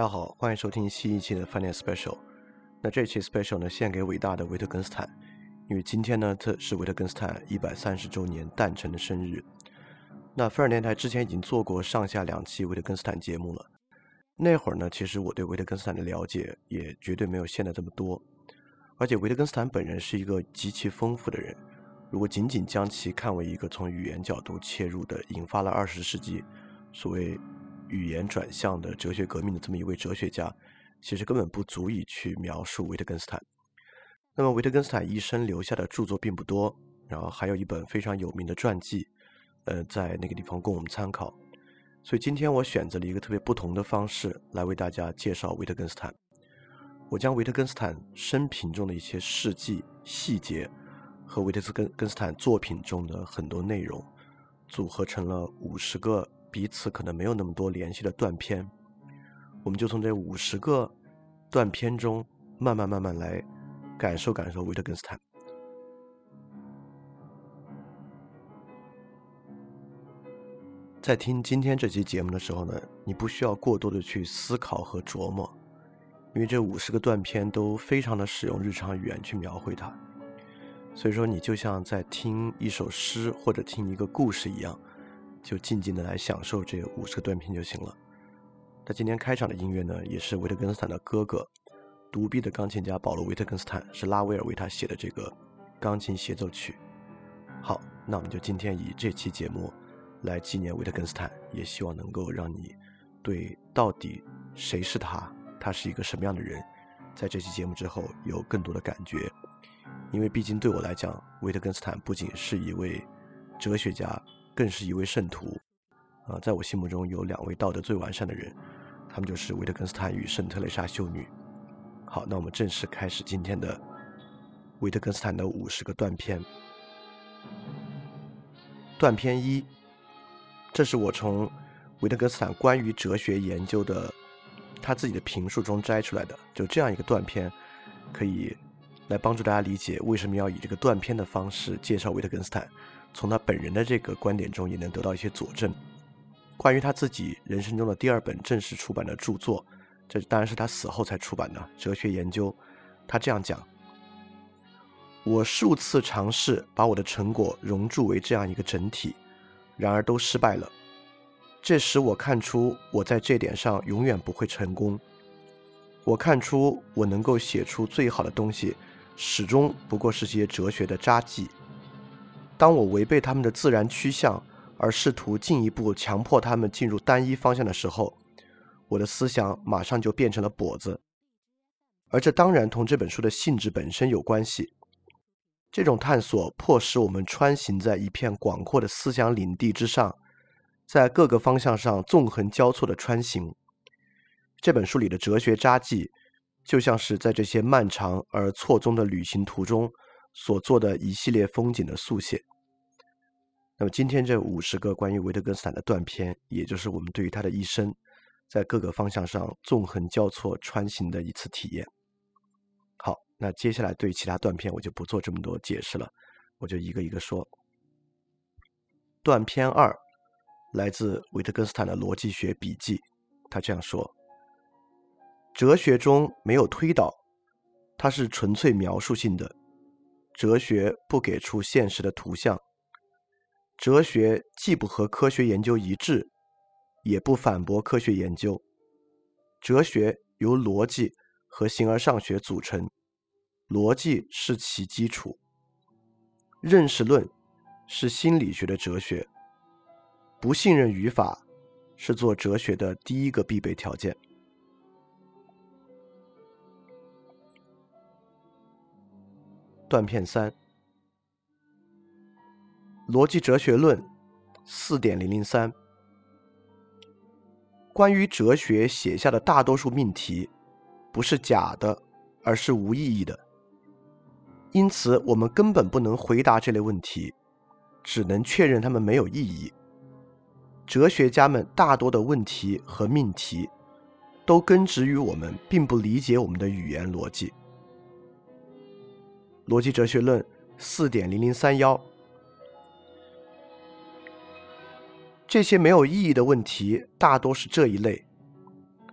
大家好，欢迎收听新一期的饭店 Special。那这期 Special 呢，献给伟大的维特根斯坦，因为今天呢，这是维特根斯坦一百三十周年诞辰的生日。那菲尔电台之前已经做过上下两期维特根斯坦节目了。那会儿呢，其实我对维特根斯坦的了解也绝对没有现在这么多。而且维特根斯坦本人是一个极其丰富的人。如果仅仅将其看为一个从语言角度切入的，引发了二十世纪所谓语言转向的哲学革命的这么一位哲学家，其实根本不足以去描述维特根斯坦。那么维特根斯坦一生留下的著作并不多，然后还有一本非常有名的传记，呃，在那个地方供我们参考。所以今天我选择了一个特别不同的方式来为大家介绍维特根斯坦。我将维特根斯坦生平中的一些事迹细节和维特斯根根斯坦作品中的很多内容组合成了五十个彼此可能没有那么多联系的断片。我们就从这五十个断片中慢慢慢慢来感受感受维特根斯坦。在听今天这期节目的时候呢，你不需要过多的去思考和琢磨，因为这五十个断片都非常的使用日常语言去描绘它，所以说你就像在听一首诗或者听一个故事一样，就静静的来享受这五十个断片就行了。那今天开场的音乐呢，也是维特根斯坦的哥哥，独臂的钢琴家保罗·维特根斯坦是拉威尔为他写的这个钢琴协奏曲。好，那我们就今天以这期节目。来纪念维特根斯坦，也希望能够让你对到底谁是他，他是一个什么样的人，在这期节目之后有更多的感觉。因为毕竟对我来讲，维特根斯坦不仅是一位哲学家，更是一位圣徒。啊，在我心目中有两位道德最完善的人，他们就是维特根斯坦与圣特蕾莎修女。好，那我们正式开始今天的维特根斯坦的五十个断片。断片一。这是我从维特根斯坦关于哲学研究的他自己的评述中摘出来的，就这样一个断片，可以来帮助大家理解为什么要以这个断片的方式介绍维特根斯坦。从他本人的这个观点中，也能得到一些佐证。关于他自己人生中的第二本正式出版的著作，这当然是他死后才出版的《哲学研究》。他这样讲：“我数次尝试把我的成果熔铸为这样一个整体。”然而都失败了，这使我看出我在这点上永远不会成功。我看出我能够写出最好的东西，始终不过是些哲学的札记。当我违背他们的自然趋向，而试图进一步强迫他们进入单一方向的时候，我的思想马上就变成了跛子。而这当然同这本书的性质本身有关系。这种探索迫使我们穿行在一片广阔的思想领地之上，在各个方向上纵横交错的穿行。这本书里的哲学札记，就像是在这些漫长而错综的旅行途中所做的一系列风景的速写。那么，今天这五十个关于维特根斯坦的断片，也就是我们对于他的一生，在各个方向上纵横交错穿行的一次体验。好那接下来对其他断片我就不做这么多解释了，我就一个一个说。断片二来自维特根斯坦的逻辑学笔记，他这样说：哲学中没有推导，它是纯粹描述性的。哲学不给出现实的图像，哲学既不和科学研究一致，也不反驳科学研究。哲学由逻辑和形而上学组成。逻辑是其基础，认识论是心理学的哲学，不信任语法是做哲学的第一个必备条件。断片三，逻辑哲学论四点零零三，关于哲学写下的大多数命题，不是假的，而是无意义的。因此，我们根本不能回答这类问题，只能确认它们没有意义。哲学家们大多的问题和命题，都根植于我们并不理解我们的语言逻辑。逻辑哲学论四点零零三幺，这些没有意义的问题大多是这一类：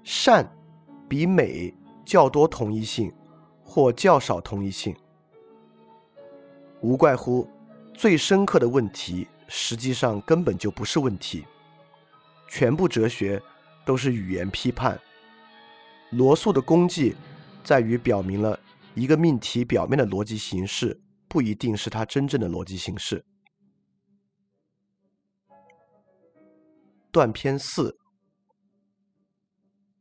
善比美较多同一性或较少同一性，无怪乎最深刻的问题实际上根本就不是问题。全部哲学都是语言批判。罗素的功绩在于表明了一个命题表面的逻辑形式不一定是它真正的逻辑形式。断篇四。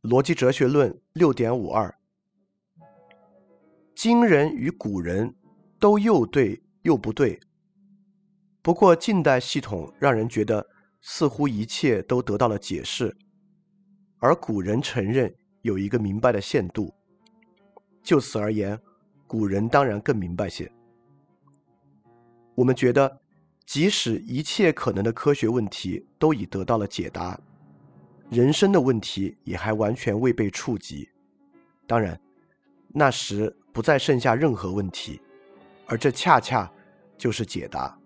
逻辑哲学论六点五二，今人与古人都又对又不对。不过近代系统让人觉得似乎一切都得到了解释，而古人承认有一个明白的限度。就此而言，古人当然更明白些。我们觉得，即使一切可能的科学问题都已得到了解答。人生的问题也还完全未被触及，当然，那时不再剩下任何问题，而这恰恰就是解答。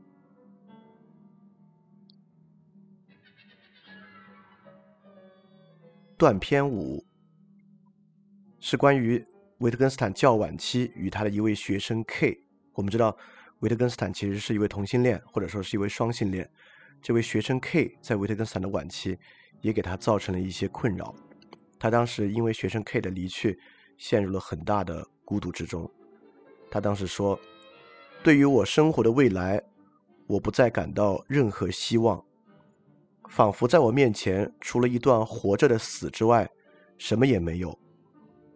断篇五是关于维特根斯坦较晚期与他的一位学生 K。我们知道，维特根斯坦其实是一位同性恋，或者说是一位双性恋。这位学生 K 在维特根斯坦的晚期。也给他造成了一些困扰。他当时因为学生 K 的离去，陷入了很大的孤独之中。他当时说：“对于我生活的未来，我不再感到任何希望，仿佛在我面前除了一段活着的死之外，什么也没有。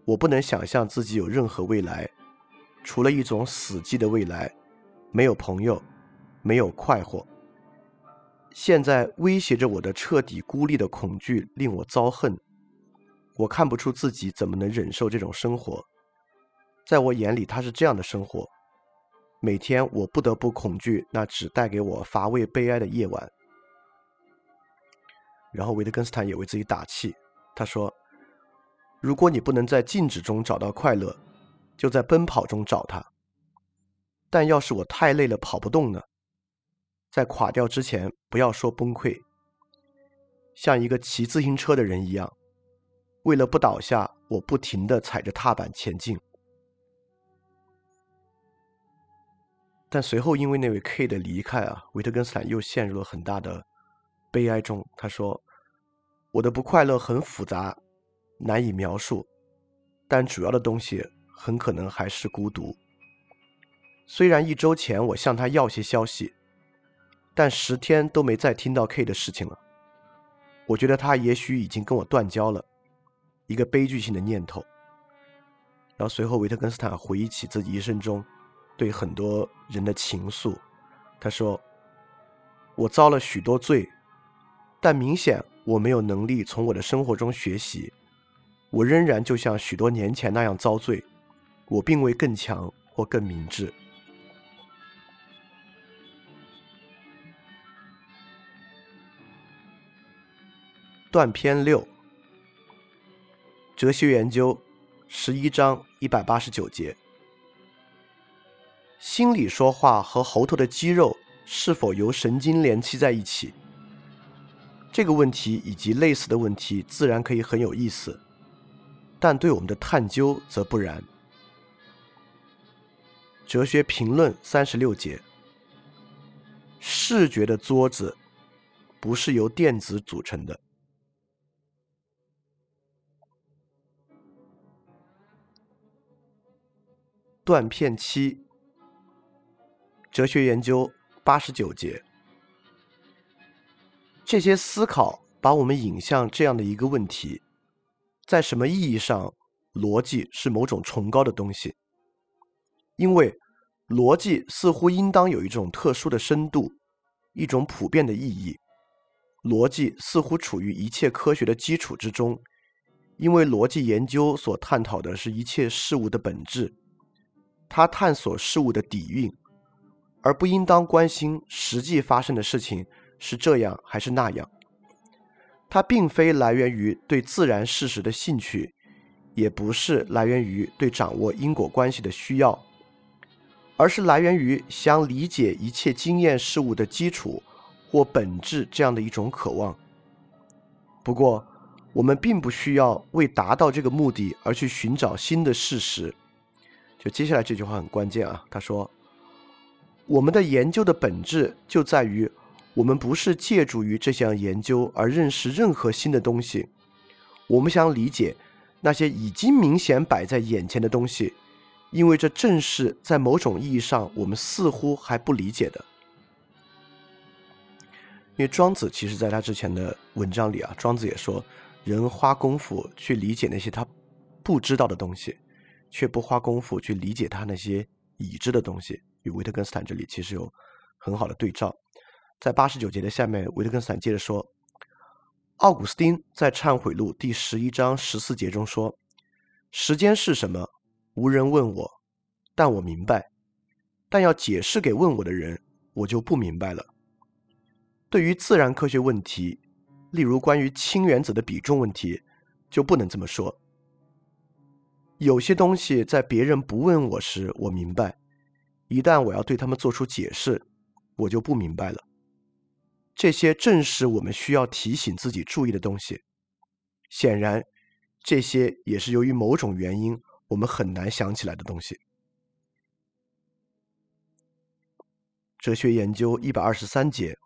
我不能想象自己有任何未来，除了一种死寂的未来，没有朋友，没有快活。”现在威胁着我的彻底孤立的恐惧令我遭恨，我看不出自己怎么能忍受这种生活。在我眼里，它是这样的生活：每天我不得不恐惧那只带给我乏味悲哀的夜晚。然后维特根斯坦也为自己打气，他说：“如果你不能在静止中找到快乐，就在奔跑中找它。但要是我太累了跑不动呢？”在垮掉之前，不要说崩溃，像一个骑自行车的人一样，为了不倒下，我不停的踩着踏板前进。但随后因为那位 K 的离开啊，维特根斯坦又陷入了很大的悲哀中。他说：“我的不快乐很复杂，难以描述，但主要的东西很可能还是孤独。虽然一周前我向他要些消息。”但十天都没再听到 K 的事情了，我觉得他也许已经跟我断交了，一个悲剧性的念头。然后随后维特根斯坦回忆起自己一生中对很多人的情愫，他说：“我遭了许多罪，但明显我没有能力从我的生活中学习，我仍然就像许多年前那样遭罪，我并未更强或更明智。”断篇六，哲学研究，十一章一百八十九节。心里说话和喉头的肌肉是否由神经联系在一起？这个问题以及类似的问题自然可以很有意思，但对我们的探究则不然。哲学评论三十六节，视觉的桌子不是由电子组成的。断片七，哲学研究八十九节。这些思考把我们引向这样的一个问题：在什么意义上，逻辑是某种崇高的东西？因为逻辑似乎应当有一种特殊的深度，一种普遍的意义。逻辑似乎处于一切科学的基础之中，因为逻辑研究所探讨的是一切事物的本质。他探索事物的底蕴，而不应当关心实际发生的事情是这样还是那样。它并非来源于对自然事实的兴趣，也不是来源于对掌握因果关系的需要，而是来源于想理解一切经验事物的基础或本质这样的一种渴望。不过，我们并不需要为达到这个目的而去寻找新的事实。就接下来这句话很关键啊，他说：“我们的研究的本质就在于，我们不是借助于这项研究而认识任何新的东西，我们想理解那些已经明显摆在眼前的东西，因为这正是在某种意义上我们似乎还不理解的。”因为庄子其实在他之前的文章里啊，庄子也说。人花功夫去理解那些他不知道的东西，却不花功夫去理解他那些已知的东西。与维特根斯坦这里其实有很好的对照。在八十九节的下面，维特根斯坦接着说：“奥古斯丁在《忏悔录》第十一章十四节中说：‘时间是什么？无人问我，但我明白。但要解释给问我的人，我就不明白了。’对于自然科学问题。”例如，关于氢原子的比重问题，就不能这么说。有些东西在别人不问我时，我明白；一旦我要对他们做出解释，我就不明白了。这些正是我们需要提醒自己注意的东西。显然，这些也是由于某种原因，我们很难想起来的东西。哲学研究一百二十三节。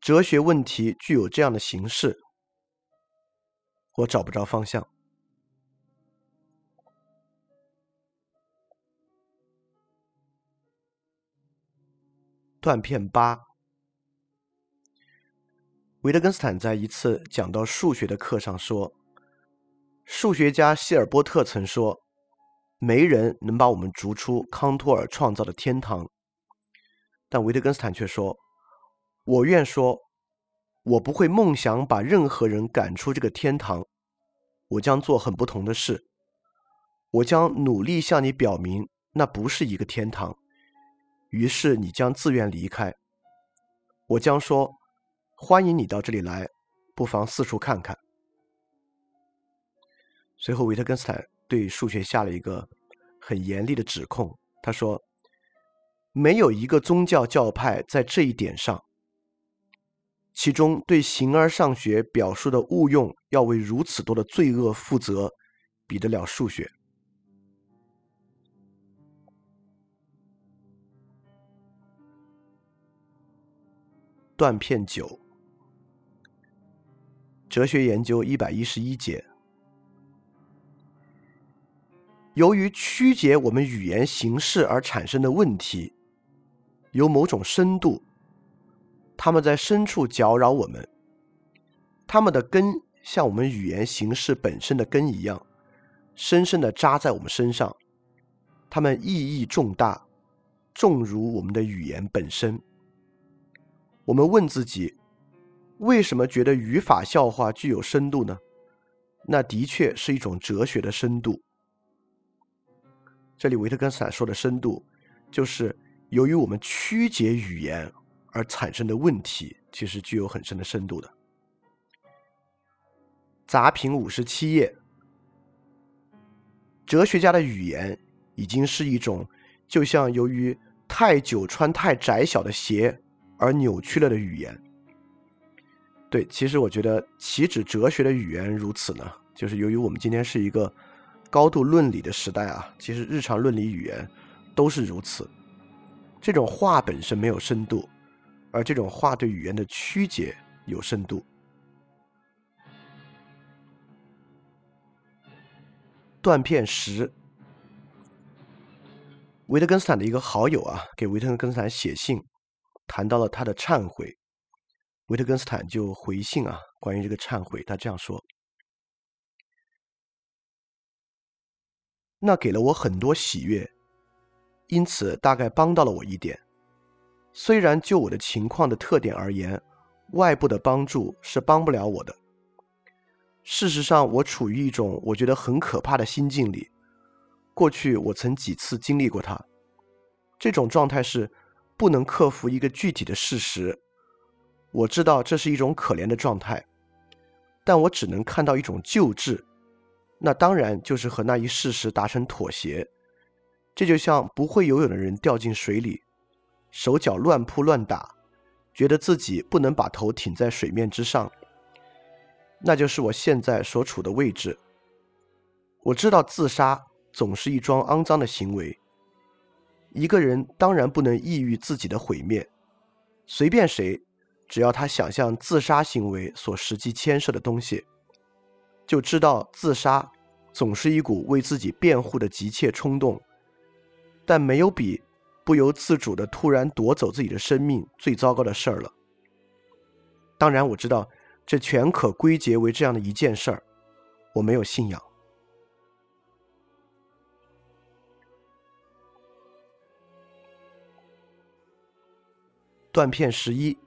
哲学问题具有这样的形式，我找不着方向。断片八，维特根斯坦在一次讲到数学的课上说：“数学家希尔波特曾说，没人能把我们逐出康托尔创造的天堂。”但维特根斯坦却说。我愿说，我不会梦想把任何人赶出这个天堂。我将做很不同的事。我将努力向你表明，那不是一个天堂。于是你将自愿离开。我将说，欢迎你到这里来，不妨四处看看。随后，维特根斯坦对数学下了一个很严厉的指控。他说：“没有一个宗教教派在这一点上。”其中对形而上学表述的误用要为如此多的罪恶负责，比得了数学？断片九，哲学研究一百一十一节。由于曲解我们语言形式而产生的问题，有某种深度。他们在深处搅扰我们，他们的根像我们语言形式本身的根一样，深深的扎在我们身上。他们意义重大，重如我们的语言本身。我们问自己，为什么觉得语法笑话具有深度呢？那的确是一种哲学的深度。这里维特根斯坦说的深度，就是由于我们曲解语言。而产生的问题其实具有很深的深度的。杂品五十七页，哲学家的语言已经是一种，就像由于太久穿太窄小的鞋而扭曲了的语言。对，其实我觉得岂止哲学的语言如此呢？就是由于我们今天是一个高度论理的时代啊，其实日常论理语言都是如此。这种话本身没有深度。而这种话对语言的曲解有深度。断片十，维特根斯坦的一个好友啊，给维特根斯坦写信，谈到了他的忏悔。维特根斯坦就回信啊，关于这个忏悔，他这样说：“那给了我很多喜悦，因此大概帮到了我一点。”虽然就我的情况的特点而言，外部的帮助是帮不了我的。事实上，我处于一种我觉得很可怕的心境里。过去我曾几次经历过它。这种状态是不能克服一个具体的事实。我知道这是一种可怜的状态，但我只能看到一种救治。那当然就是和那一事实达成妥协。这就像不会游泳的人掉进水里。手脚乱扑乱打，觉得自己不能把头挺在水面之上，那就是我现在所处的位置。我知道自杀总是一桩肮脏的行为。一个人当然不能抑郁自己的毁灭。随便谁，只要他想象自杀行为所实际牵涉的东西，就知道自杀总是一股为自己辩护的急切冲动。但没有比不由自主的突然夺走自己的生命最糟糕的事儿了。当然，我知道这全可归结为这样的一件事儿：我没有信仰。断片十一，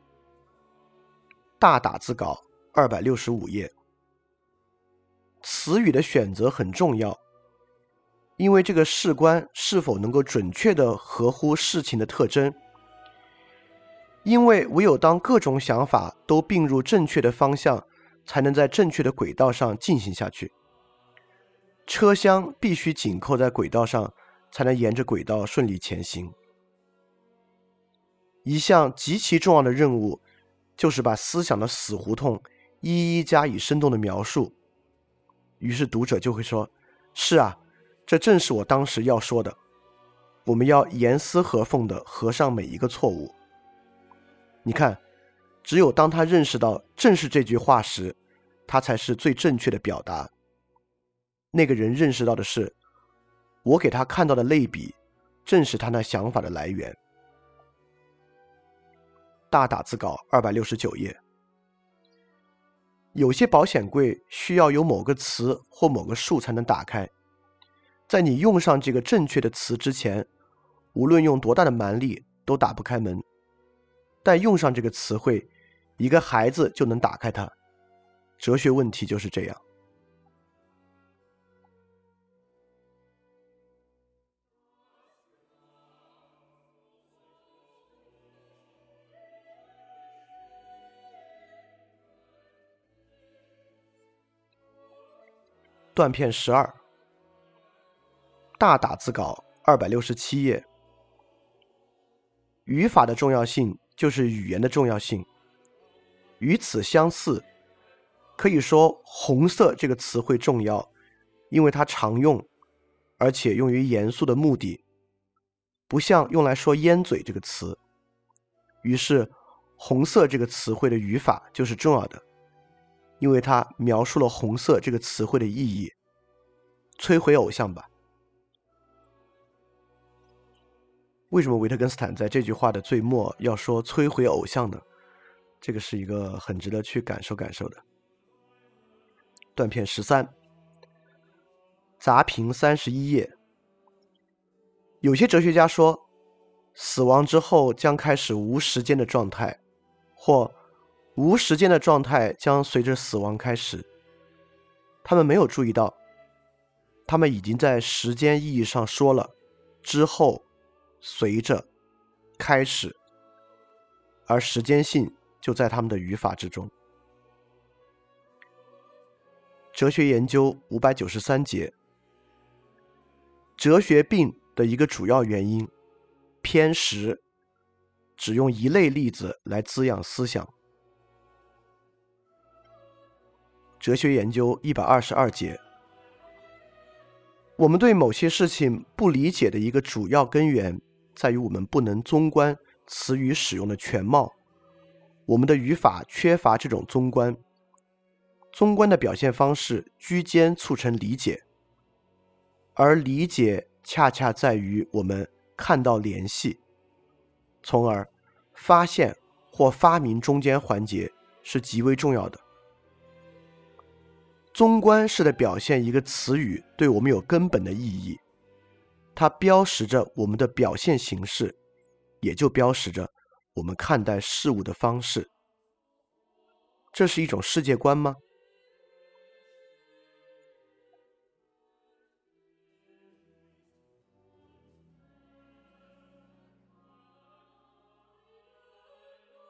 大打字稿二百六十五页。词语的选择很重要，因为这个事关是否能够准确的合乎事情的特征。因为唯有当各种想法都并入正确的方向，才能在正确的轨道上进行下去。车厢必须紧扣在轨道上，才能沿着轨道顺利前行。一项极其重要的任务，就是把思想的死胡同一一加以生动的描述。于是读者就会说：“是啊，这正是我当时要说的。我们要严丝合缝地合上每一个错误。”你看，只有当他认识到正是这句话时，他才是最正确的表达。那个人认识到的是，我给他看到的类比，正是他那想法的来源。大打字稿二百六十九页。有些保险柜需要有某个词或某个数才能打开，在你用上这个正确的词之前，无论用多大的蛮力都打不开门。但用上这个词汇，一个孩子就能打开它。哲学问题就是这样。断片十二，大打字稿二百六十七页。语法的重要性就是语言的重要性。与此相似，可以说“红色”这个词汇重要，因为它常用，而且用于严肃的目的，不像用来说“烟嘴”这个词。于是，“红色”这个词汇的语法就是重要的。因为它描述了“红色”这个词汇的意义，摧毁偶像吧？为什么维特根斯坦在这句话的最末要说“摧毁偶像”呢？这个是一个很值得去感受感受的。断片十三，杂评三十一页。有些哲学家说，死亡之后将开始无时间的状态，或。无时间的状态将随着死亡开始。他们没有注意到，他们已经在时间意义上说了“之后”“随着”“开始”，而时间性就在他们的语法之中。哲学研究五百九十三节，哲学病的一个主要原因偏食，只用一类例子来滋养思想。哲学研究一百二十二节，我们对某些事情不理解的一个主要根源，在于我们不能综观词语使用的全貌。我们的语法缺乏这种综观。综观的表现方式居间促成理解，而理解恰恰在于我们看到联系，从而发现或发明中间环节是极为重要的。综观式的表现一个词语对我们有根本的意义，它标识着我们的表现形式，也就标识着我们看待事物的方式。这是一种世界观吗？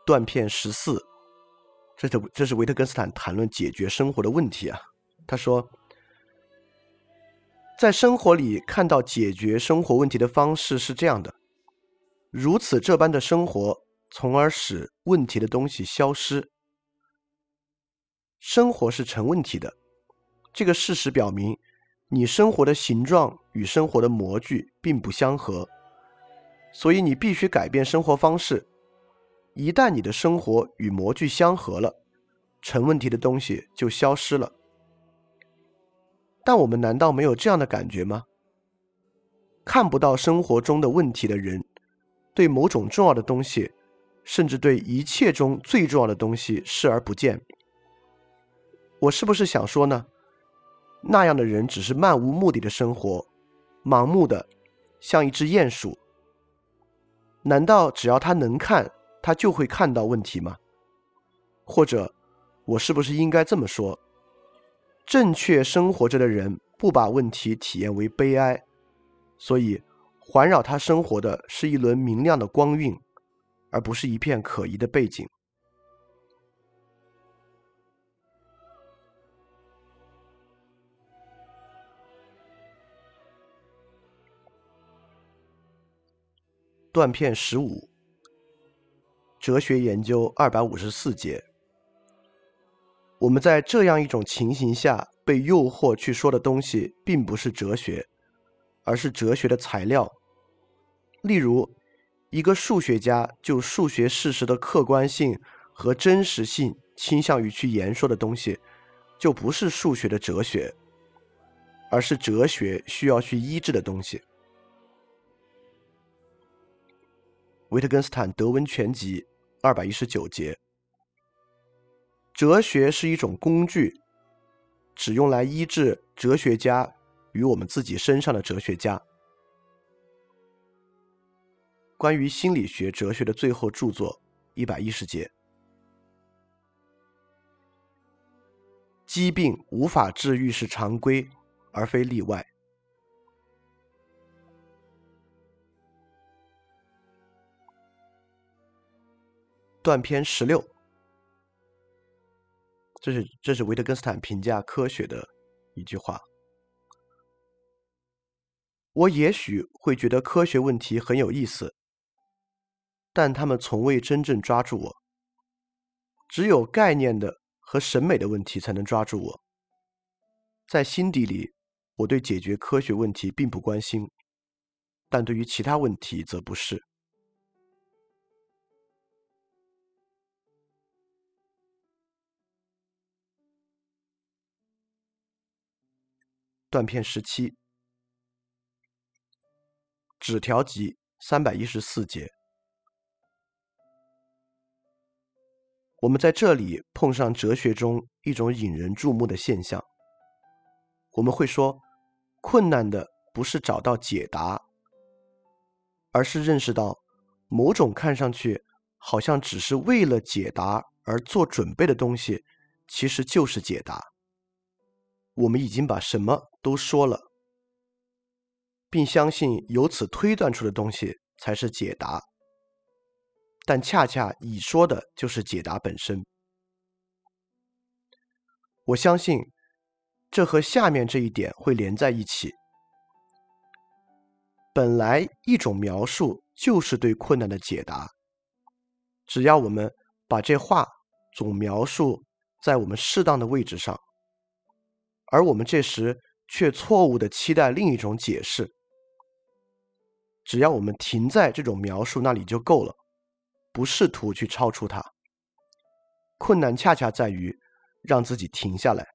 断片十四，这是这是维特根斯坦谈论解决生活的问题啊。他说，在生活里看到解决生活问题的方式是这样的：如此这般的生活，从而使问题的东西消失。生活是成问题的。这个事实表明，你生活的形状与生活的模具并不相合，所以你必须改变生活方式。一旦你的生活与模具相合了，成问题的东西就消失了。但我们难道没有这样的感觉吗？看不到生活中的问题的人，对某种重要的东西，甚至对一切中最重要的东西视而不见。我是不是想说呢？那样的人只是漫无目的的生活，盲目的，像一只鼹鼠。难道只要他能看，他就会看到问题吗？或者，我是不是应该这么说：正确生活着的人不把问题体验为悲哀，所以环绕他生活的是一轮明亮的光晕，而不是一片可疑的背景。断片十五，哲学研究二百五十四节。我们在这样一种情形下被诱惑去说的东西，并不是哲学，而是哲学的材料。例如，一个数学家就数学事实的客观性和真实性倾向于去言说的东西，就不是数学的哲学，而是哲学需要去医治的东西。维特根斯坦《德文全集》二百一十九节：哲学是一种工具，只用来医治哲学家与我们自己身上的哲学家。关于心理学哲学的最后著作一百一十节：疾病无法治愈是常规，而非例外。断篇十六，这是这是维特根斯坦评价科学的一句话。我也许会觉得科学问题很有意思，但他们从未真正抓住我。只有概念的和审美的问题才能抓住我。在心底里，我对解决科学问题并不关心，但对于其他问题则不是。断片十七，纸条集三百一十四节。我们在这里碰上哲学中一种引人注目的现象。我们会说，困难的不是找到解答，而是认识到某种看上去好像只是为了解答而做准备的东西，其实就是解答。我们已经把什么？都说了，并相信由此推断出的东西才是解答，但恰恰已说的就是解答本身。我相信这和下面这一点会连在一起。本来一种描述就是对困难的解答，只要我们把这话总描述在我们适当的位置上，而我们这时。却错误的期待另一种解释。只要我们停在这种描述那里就够了，不试图去超出它。困难恰恰在于让自己停下来。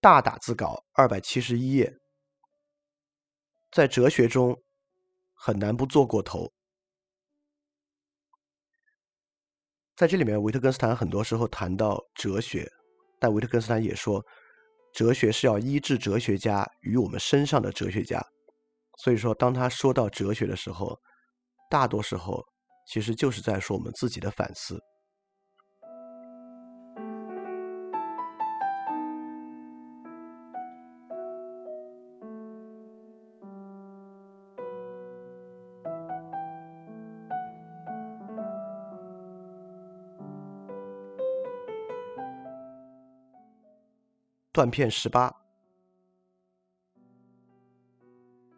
大打字稿二百七十一页，在哲学中很难不做过头。在这里面，维特根斯坦很多时候谈到哲学。但维特根斯坦也说，哲学是要医治哲学家与我们身上的哲学家。所以说，当他说到哲学的时候，大多时候其实就是在说我们自己的反思。断片十八，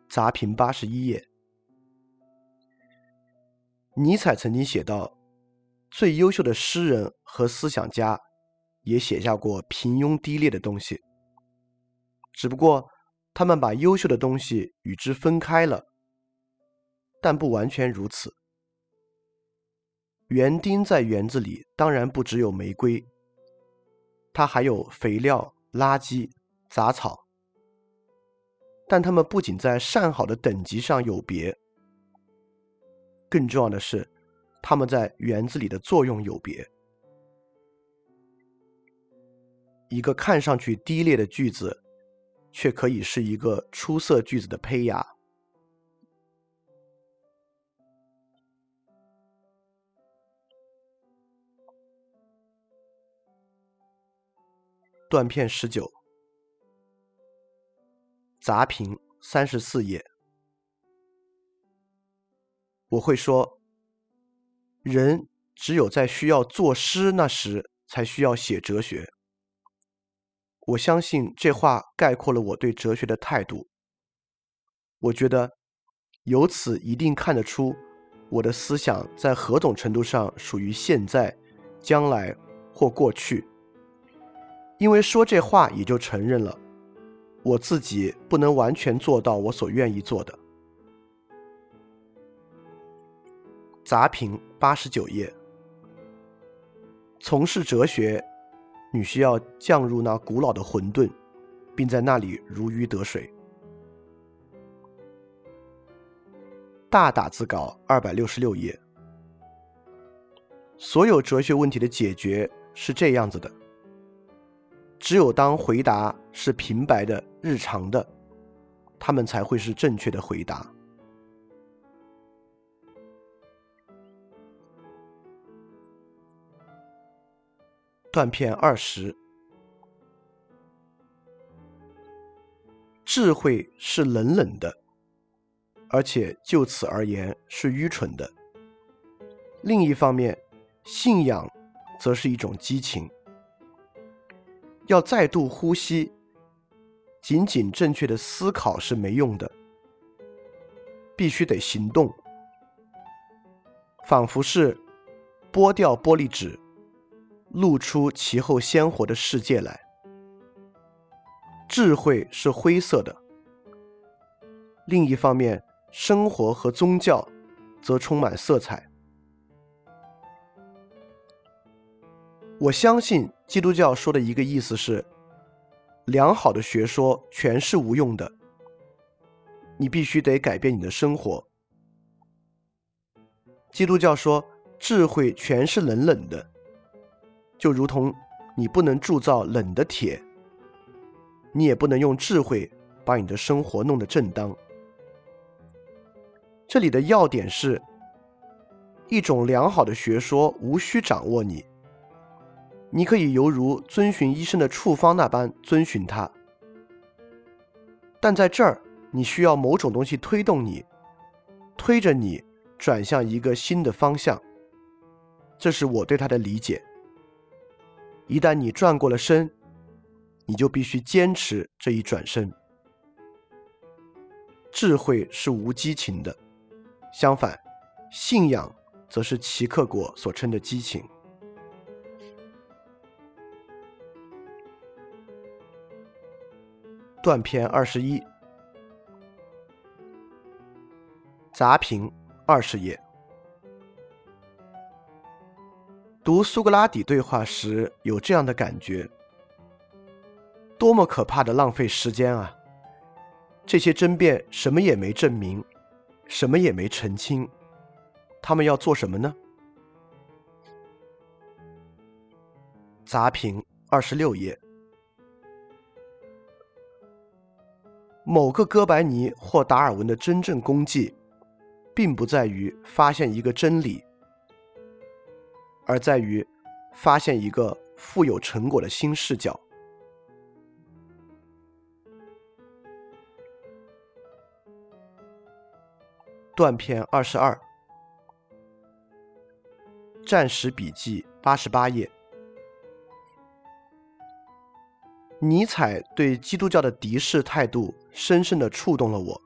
杂评八十一页。尼采曾经写道：“最优秀的诗人和思想家也写下过平庸低劣的东西，只不过他们把优秀的东西与之分开了，但不完全如此。园丁在园子里当然不只有玫瑰，它还有肥料、垃圾、杂草，但他们不仅在善好的等级上有别，更重要的是。他们在园子里的作用有别。一个看上去低劣的句子，却可以是一个出色句子的胚芽。断片十九，杂评三十四页，我会说。人只有在需要作诗那时，才需要写哲学。我相信这话概括了我对哲学的态度。我觉得由此一定看得出我的思想在何种程度上属于现在、将来或过去。因为说这话也就承认了我自己不能完全做到我所愿意做的。杂评八十九页。从事哲学，你需要降入那古老的混沌，并在那里如鱼得水。大打字稿二百六十六页。所有哲学问题的解决是这样子的：只有当回答是平白的、日常的，他们才会是正确的回答。断片二十，智慧是冷冷的，而且就此而言是愚蠢的。另一方面，信仰则是一种激情。要再度呼吸，仅仅正确的思考是没用的，必须得行动，仿佛是剥掉玻璃纸。露出其后鲜活的世界来。智慧是灰色的。另一方面，生活和宗教则充满色彩。我相信基督教说的一个意思是：良好的学说全是无用的，你必须得改变你的生活。基督教说智慧全是冷冷的。就如同你不能铸造冷的铁，你也不能用智慧把你的生活弄得正当。这里的要点是，一种良好的学说无需掌握你，你可以犹如遵循医生的处方那般遵循它。但在这儿，你需要某种东西推动你，推着你转向一个新的方向。这是我对它的理解。一旦你转过了身，你就必须坚持这一转身。智慧是无激情的，相反，信仰则是齐克果所称的激情。断篇二十一，杂评二十页。读苏格拉底对话时，有这样的感觉：多么可怕的浪费时间啊！这些争辩什么也没证明，什么也没澄清，他们要做什么呢？杂评二十六页。某个哥白尼或达尔文的真正功绩，并不在于发现一个真理。而在于发现一个富有成果的新视角。断片二十二，战时笔记八十八页。尼采对基督教的敌视态度深深的触动了我，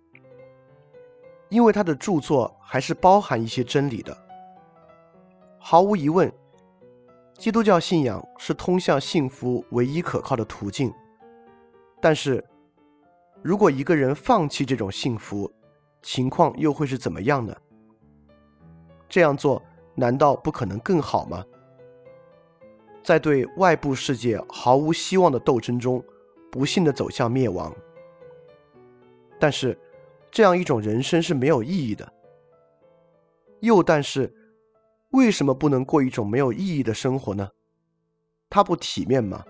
因为他的著作还是包含一些真理的。毫无疑问，基督教信仰是通向幸福唯一可靠的途径。但是，如果一个人放弃这种幸福，情况又会是怎么样呢？这样做难道不可能更好吗？在对外部世界毫无希望的斗争中，不幸的走向灭亡。但是，这样一种人生是没有意义的。又但是，为什么不能过一种没有意义的生活呢？它不体面吗？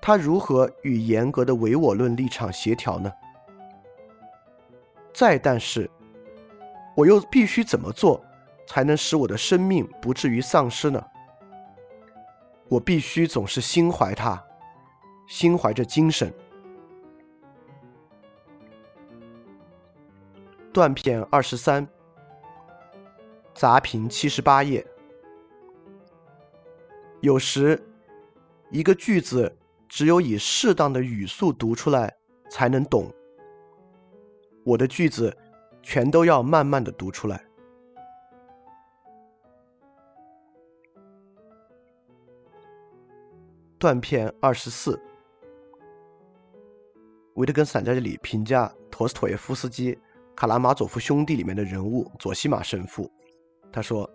它如何与严格的唯我论立场协调呢？再但是，我又必须怎么做，才能使我的生命不至于丧失呢？我必须总是心怀它，心怀着精神。断片二十三，杂评七十八页。有时，一个句子只有以适当的语速读出来才能懂。我的句子全都要慢慢的读出来。断片二十四，维特根斯坦在这里评价陀思妥耶夫斯基。《卡拉马佐夫兄弟》里面的人物佐西玛神父，他说：“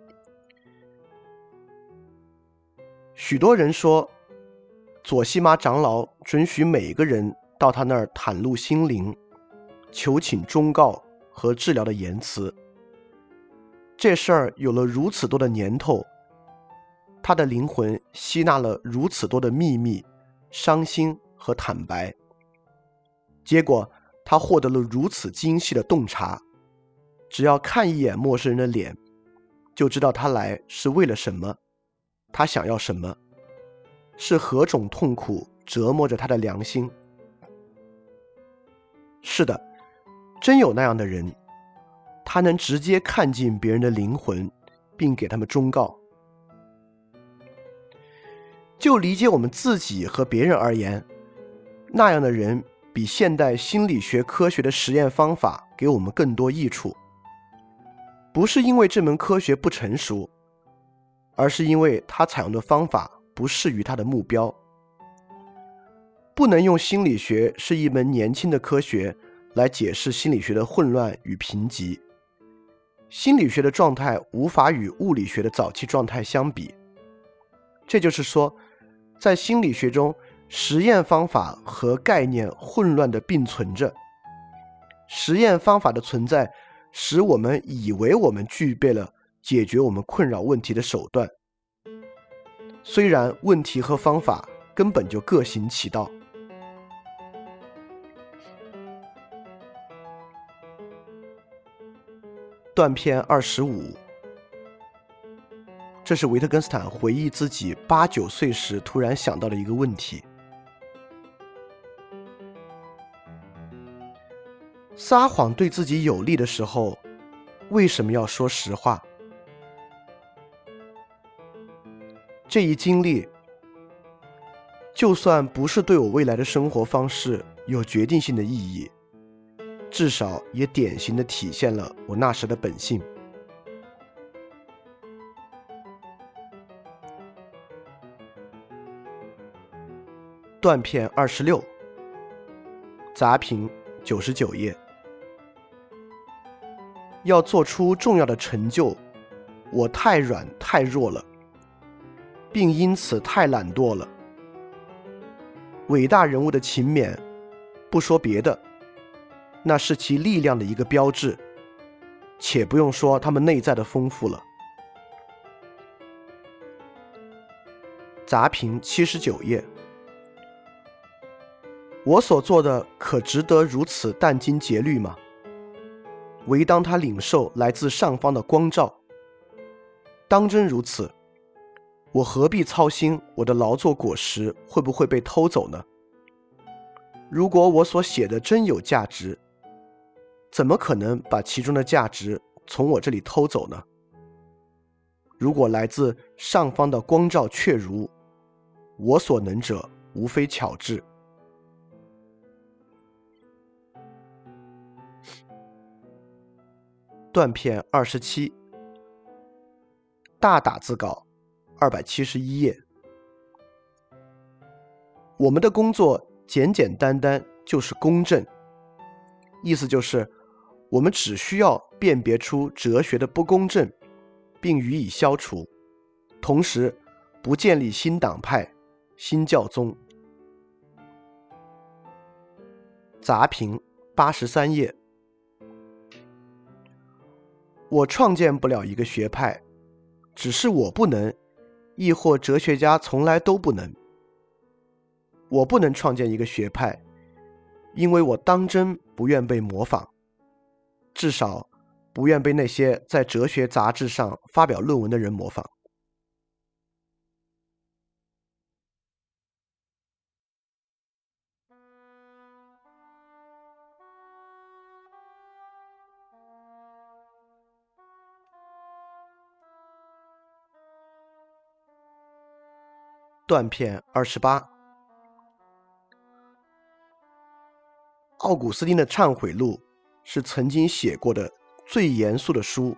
许多人说，佐西玛长老准许每个人到他那儿袒露心灵，求请忠告和治疗的言辞。这事儿有了如此多的年头，他的灵魂吸纳了如此多的秘密、伤心和坦白，结果。”他获得了如此精细的洞察，只要看一眼陌生人的脸，就知道他来是为了什么，他想要什么，是何种痛苦折磨着他的良心。是的，真有那样的人，他能直接看进别人的灵魂，并给他们忠告。就理解我们自己和别人而言，那样的人。比现代心理学科学的实验方法给我们更多益处，不是因为这门科学不成熟，而是因为它采用的方法不适于它的目标。不能用心理学是一门年轻的科学来解释心理学的混乱与贫瘠，心理学的状态无法与物理学的早期状态相比。这就是说，在心理学中。实验方法和概念混乱的并存着。实验方法的存在，使我们以为我们具备了解决我们困扰问题的手段，虽然问题和方法根本就各行其道。断片二十五，这是维特根斯坦回忆自己八九岁时突然想到的一个问题。撒谎对自己有利的时候，为什么要说实话？这一经历，就算不是对我未来的生活方式有决定性的意义，至少也典型的体现了我那时的本性。断片二十六，杂评九十九页。要做出重要的成就，我太软太弱了，并因此太懒惰了。伟大人物的勤勉，不说别的，那是其力量的一个标志，且不用说他们内在的丰富了。杂评七十九页，我所做的可值得如此殚精竭虑吗？唯当他领受来自上方的光照，当真如此，我何必操心我的劳作果实会不会被偷走呢？如果我所写的真有价值，怎么可能把其中的价值从我这里偷走呢？如果来自上方的光照确如，我所能者无非巧智。断片二十七，大打字稿二百七十一页。我们的工作简简单单就是公正，意思就是我们只需要辨别出哲学的不公正，并予以消除，同时不建立新党派、新教宗。杂评八十三页，我创建不了一个学派，只是我不能，亦或哲学家从来都不能。我不能创建一个学派，因为我当真不愿被模仿，至少不愿被那些在哲学杂志上发表论文的人模仿。断片二十八。奥古斯丁的《忏悔录》是曾经写过的最严肃的书。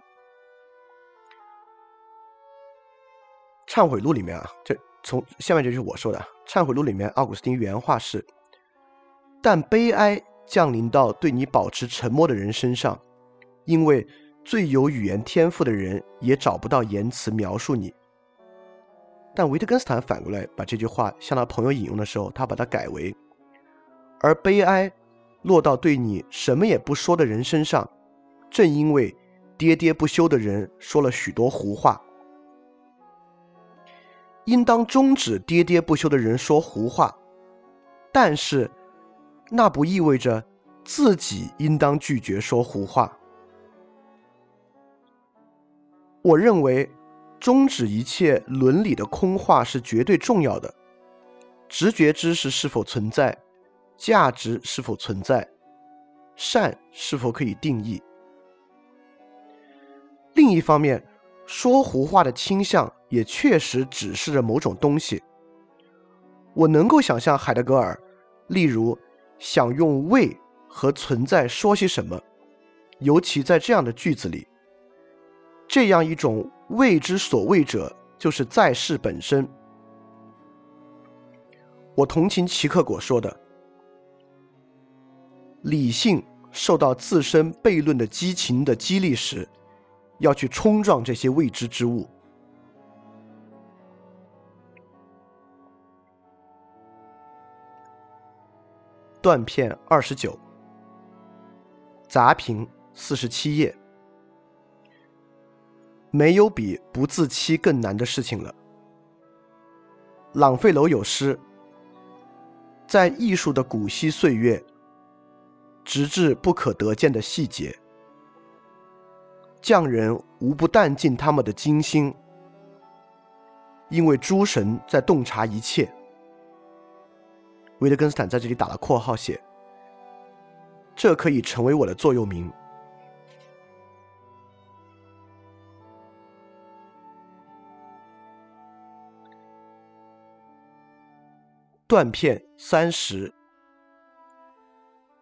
《忏悔录》里面啊，这从下面就是我说的，《忏悔录》里面奥古斯丁原话是：“但悲哀降临到对你保持沉默的人身上，因为最有语言天赋的人也找不到言辞描述你。”但维特根斯坦反过来把这句话向他朋友引用的时候，他把它改为：“而悲哀。”落到对你什么也不说的人身上，正因为喋喋不休的人说了许多胡话，应当终止喋喋不休的人说胡话。但是，那不意味着自己应当拒绝说胡话。我认为，终止一切伦理的空话是绝对重要的。直觉知识是否存在？价值是否存在？善是否可以定义？另一方面，说胡话的倾向也确实指示着某种东西。我能够想象海德格尔，例如想用“为”和“存在”说些什么，尤其在这样的句子里，这样一种“为之所谓者”就是在世本身。我同情齐克果说的。理性受到自身悖论的激情的激励时，要去冲撞这些未知之物。断片二十九，杂评四十七页，没有比不自欺更难的事情了。朗费楼有诗，在艺术的古稀岁月。直至不可得见的细节，匠人无不淡尽他们的精心，因为诸神在洞察一切。维特根斯坦在这里打了括号写：“这可以成为我的座右铭。”断片三十。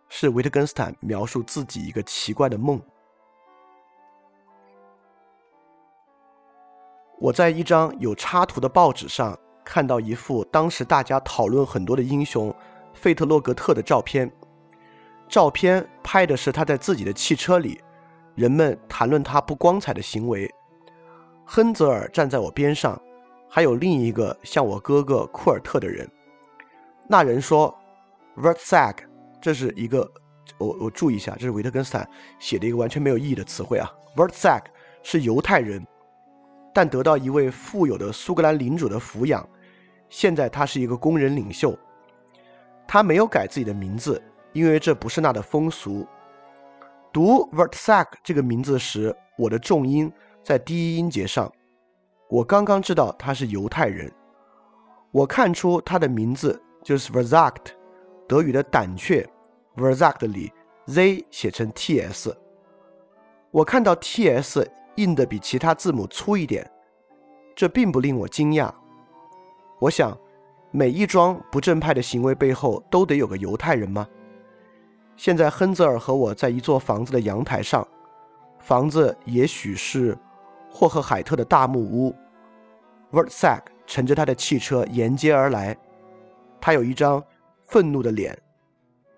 是维特根斯坦描述自己一个奇怪的梦。我在一张有插图的报纸上看到一幅当时大家讨论很多的英雄费特洛格特的照片，照片拍的是他在自己的汽车里，人们谈论他不光彩的行为。亨泽尔站在我边上，还有另一个像我哥哥库尔特的人。那人说 v e r t s a g 这是一个，我我注意一下，这是维特根斯坦写的一个完全没有意义的词汇啊。v e r t z a k 是犹太人，但得到一位富有的苏格兰领主的抚养，现在他是一个工人领袖。他没有改自己的名字，因为这不是那的风俗。读 v e r t z a k 这个名字时，我的重音在第一音节上。我刚刚知道他是犹太人，我看出他的名字就是 v e r z a k t 德语的胆怯 v e r s a c t 里 z 写成 ts，我看到 ts 印的比其他字母粗一点，这并不令我惊讶。我想，每一桩不正派的行为背后都得有个犹太人吗？现在亨泽尔和我在一座房子的阳台上，房子也许是霍赫海特的大木屋。Versack 乘着他的汽车沿街而来，他有一张愤怒的脸，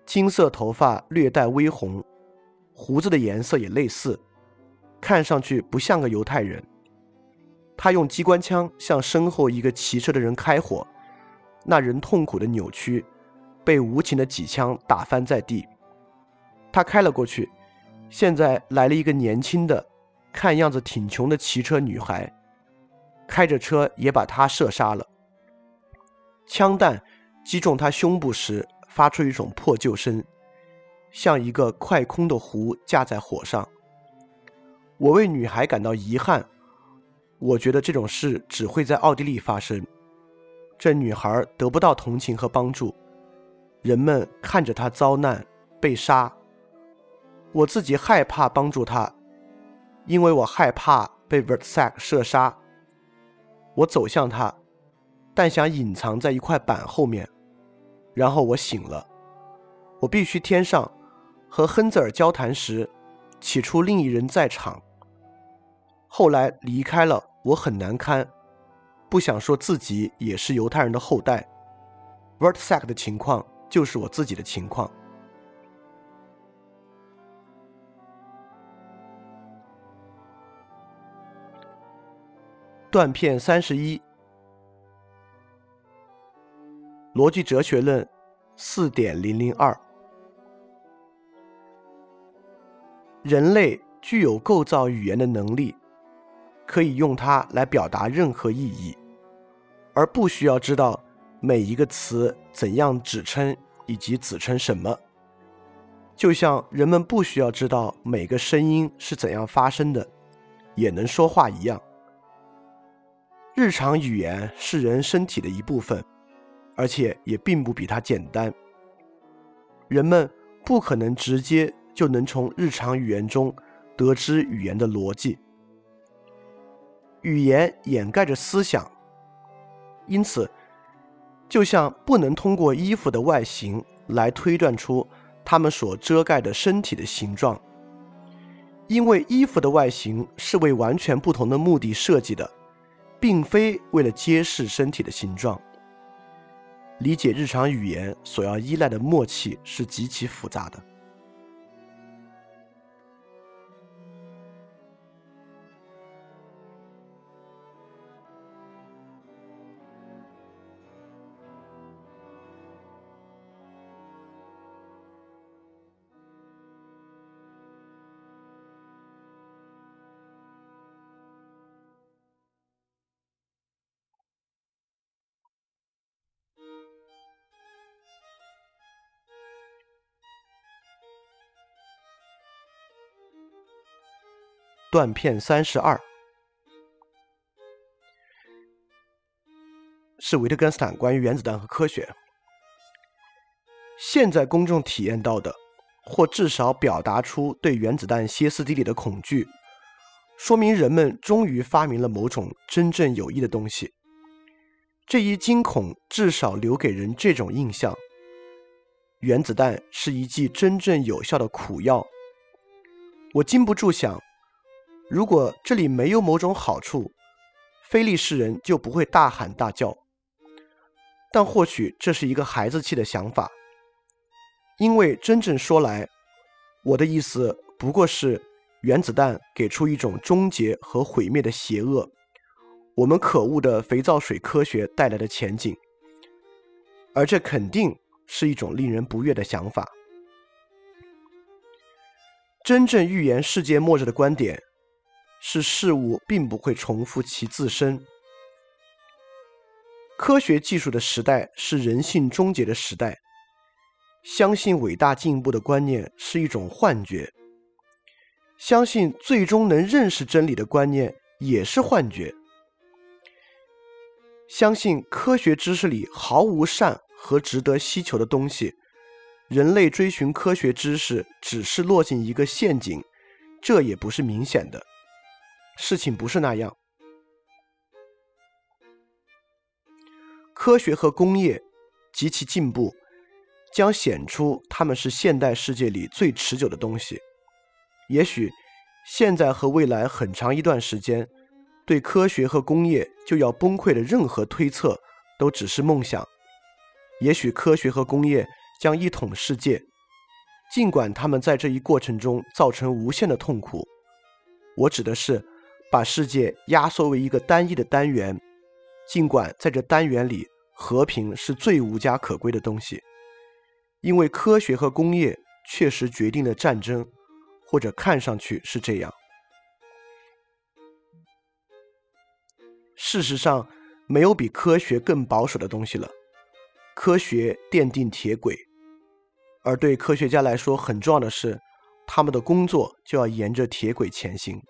金色头发略带微红，胡子的颜色也类似，看上去不像个犹太人。他用机关枪向身后一个骑车的人开火，那人痛苦的扭曲，被无情的几枪打翻在地。他开了过去，现在来了一个年轻的，看样子挺穷的骑车女孩，开着车也把他射杀了。枪弹击中他胸部时，发出一种破旧声，像一个快空的壶架在火上。我为女孩感到遗憾。我觉得这种事只会在奥地利发生。这女孩得不到同情和帮助，人们看着她遭难、被杀。我自己害怕帮助她，因为我害怕被 v e r s a c 射杀。我走向她，但想隐藏在一块板后面。然后我醒了。我必须添上，和亨泽尔交谈时，起初另一人在场，后来离开了。我很难堪，不想说自己也是犹太人的后代。v e r t s a c k 的情况就是我自己的情况。断片三十一，逻辑哲学论四点零零二，人类具有构造语言的能力。可以用它来表达任何意义，而不需要知道每一个词怎样指称以及指称什么。就像人们不需要知道每个声音是怎样发生的，也能说话一样。日常语言是人身体的一部分，而且也并不比它简单。人们不可能直接就能从日常语言中得知语言的逻辑。语言掩盖着思想，因此，就像不能通过衣服的外形来推断出它们所遮盖的身体的形状，因为衣服的外形是为完全不同的目的设计的，并非为了揭示身体的形状。理解日常语言所要依赖的默契是极其复杂的。断片三十二是维特根斯坦关于原子弹和科学。现在公众体验到的，或至少表达出对原子弹歇斯底里的恐惧，说明人们终于发明了某种真正有益的东西。这一惊恐至少留给人这种印象：原子弹是一剂真正有效的苦药。我禁不住想。如果这里没有某种好处，非利士人就不会大喊大叫。但或许这是一个孩子气的想法，因为真正说来，我的意思不过是原子弹给出一种终结和毁灭的邪恶，我们可恶的肥皂水科学带来的前景，而这肯定是一种令人不悦的想法。真正预言世界末日的观点。是事物并不会重复其自身。科学技术的时代是人性终结的时代。相信伟大进步的观念是一种幻觉。相信最终能认识真理的观念也是幻觉。相信科学知识里毫无善和值得希求的东西。人类追寻科学知识只是落进一个陷阱，这也不是明显的。事情不是那样。科学和工业及其进步将显出它们是现代世界里最持久的东西。也许现在和未来很长一段时间对科学和工业就要崩溃的任何推测都只是梦想。也许科学和工业将一统世界，尽管他们在这一过程中造成无限的痛苦。我指的是把世界压缩为一个单一的单元，尽管在这单元里和平是最无家可归的东西，因为科学和工业确实决定了战争，或者看上去是这样。事实上，没有比科学更保守的东西了。科学奠定铁轨，而对科学家来说很重要的是，他们的工作就要沿着铁轨前行。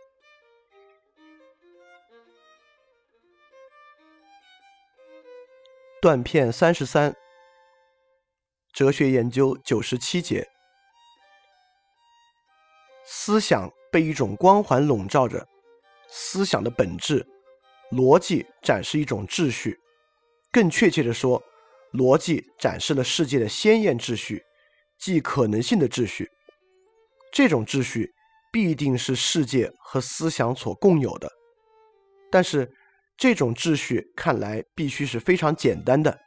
断片三十三，哲学研究九十七节，思想被一种光环笼罩着，思想的本质，逻辑展示一种秩序，更确切的说。逻辑展示了世界的鲜艳秩序，即可能性的秩序。这种秩序必定是世界和思想所共有的，但是这种秩序看来必须是非常简单的。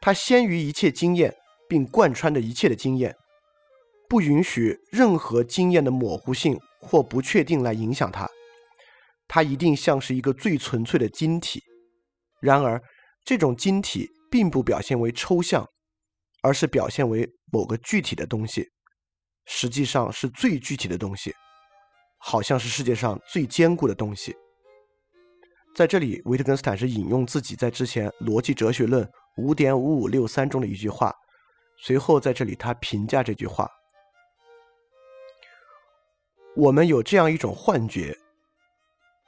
它先于一切经验，并贯穿着一切的经验，不允许任何经验的模糊性或不确定来影响它。它一定像是一个最纯粹的晶体。然而，这种晶体。并不表现为抽象，而是表现为某个具体的东西，实际上是最具体的东西，好像是世界上最坚固的东西。在这里，维特根斯坦是引用自己在之前《逻辑哲学论》五点五五六三中的一句话，随后在这里他评价这句话：我们有这样一种幻觉，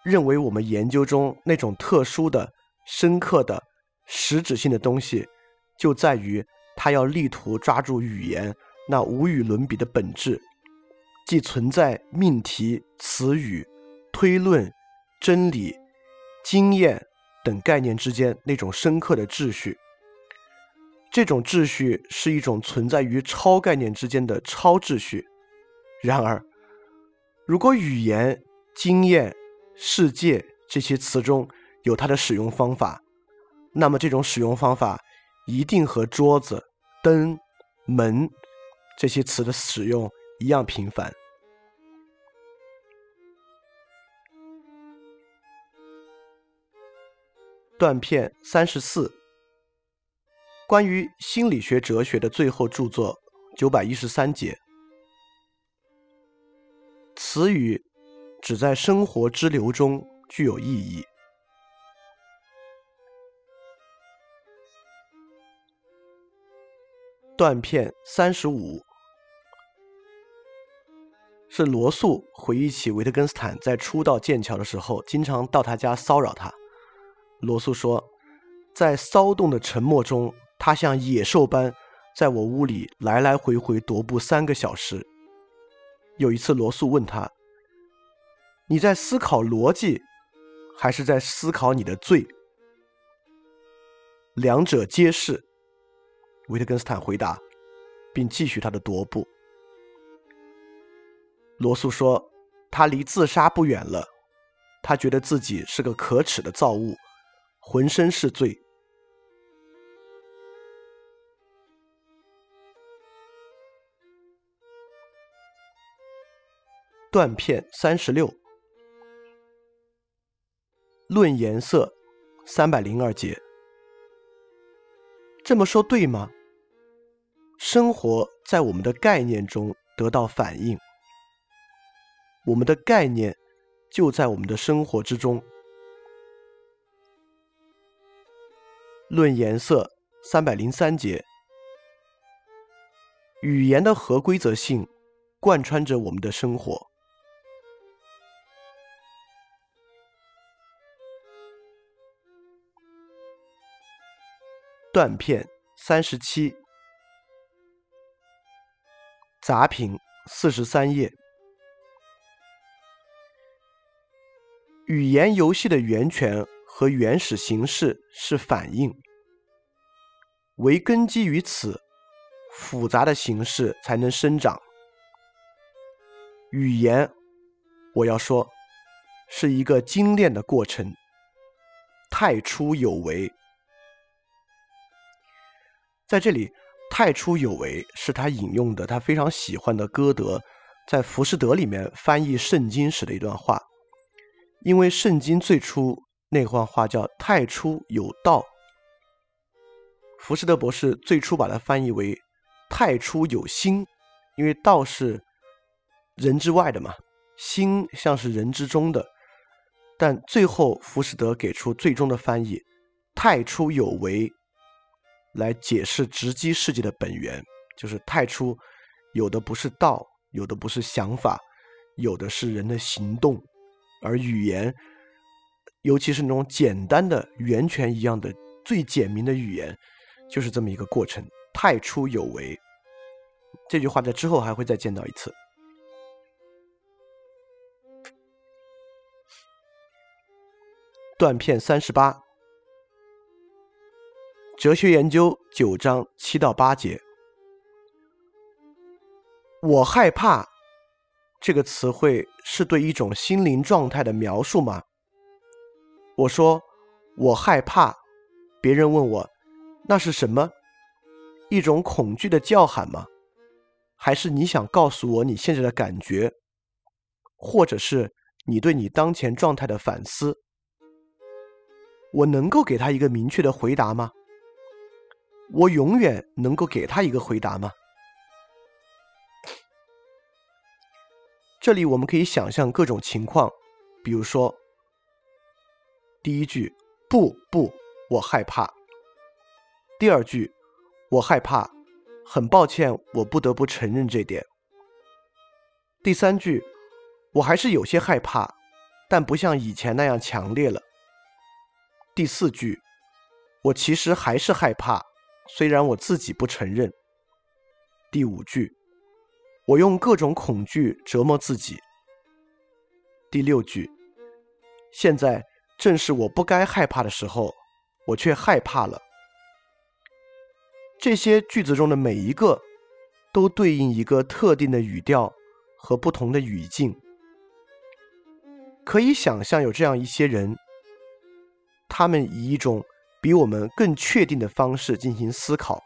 认为我们研究中那种特殊的、深刻的。实质性的东西，就在于他要力图抓住语言那无与伦比的本质，即存在命题、词语、推论、真理、经验等概念之间那种深刻的秩序。这种秩序是一种存在于超概念之间的超秩序。然而，如果语言、经验、世界这些词中有它的使用方法，那么这种使用方法一定和桌子、灯、门这些词的使用一样频繁。断片三十四，关于心理学哲学的最后著作九百一十三节，词语只在生活之流中具有意义。断片三十五是罗素回忆起维特根斯坦在初到剑桥的时候，经常到他家骚扰他。罗素说，在骚动的沉默中，他像野兽般在我屋里来来回回踱步三个小时。有一次，罗素问他：“你在思考逻辑，还是在思考你的罪？”两者皆是。维特根斯坦回答，并继续他的踱步。罗素说：“他离自杀不远了。他觉得自己是个可耻的造物，浑身是罪。”断片三十六，论颜色三百零二节。这么说对吗？生活在我们的概念中得到反应，我们的概念就在我们的生活之中。论颜色三百零三节，语言的合规则性贯穿着我们的生活。断片三十七，杂品四十三页。语言游戏的源泉和原始形式是反应，为根基于此，复杂的形式才能生长。语言，我要说，是一个精炼的过程，太初有为。在这里，“太初有为”是他引用的他非常喜欢的歌德在《浮士德》里面翻译圣经时的一段话，因为圣经最初那段话叫“太初有道”，浮士德博士最初把它翻译为“太初有心”，因为道是人之外的嘛，心像是人之中的。但最后，浮士德给出最终的翻译：“太初有为”，来解释直击世界的本源，就是太初有的不是道，有的不是想法，有的是人的行动，而语言，尤其是那种简单的源泉一样的最简明的语言，就是这么一个过程。太初有为，这句话在之后还会再见到一次。断片三十八，哲学研究九章七到八节。我害怕这个词汇是对一种心灵状态的描述吗？我说我害怕，别人问我那是什么？一种恐惧的叫喊吗？还是你想告诉我你现在的感觉，或者是你对你当前状态的反思？我能够给他一个明确的回答吗？我永远能够给他一个回答吗？这里我们可以想象各种情况，比如说，第一句“不不，我害怕”；第二句“我害怕，很抱歉，我不得不承认这点”；第三句“我还是有些害怕，但不像以前那样强烈了”。第四句，我其实还是害怕，虽然我自己不承认。第五句，我用各种恐惧折磨自己。第六句，现在正是我不该害怕的时候，我却害怕了。这些句子中的每一个，都对应一个特定的语调和不同的语境。可以想象有这样一些人。他们以一种比我们更确定的方式进行思考，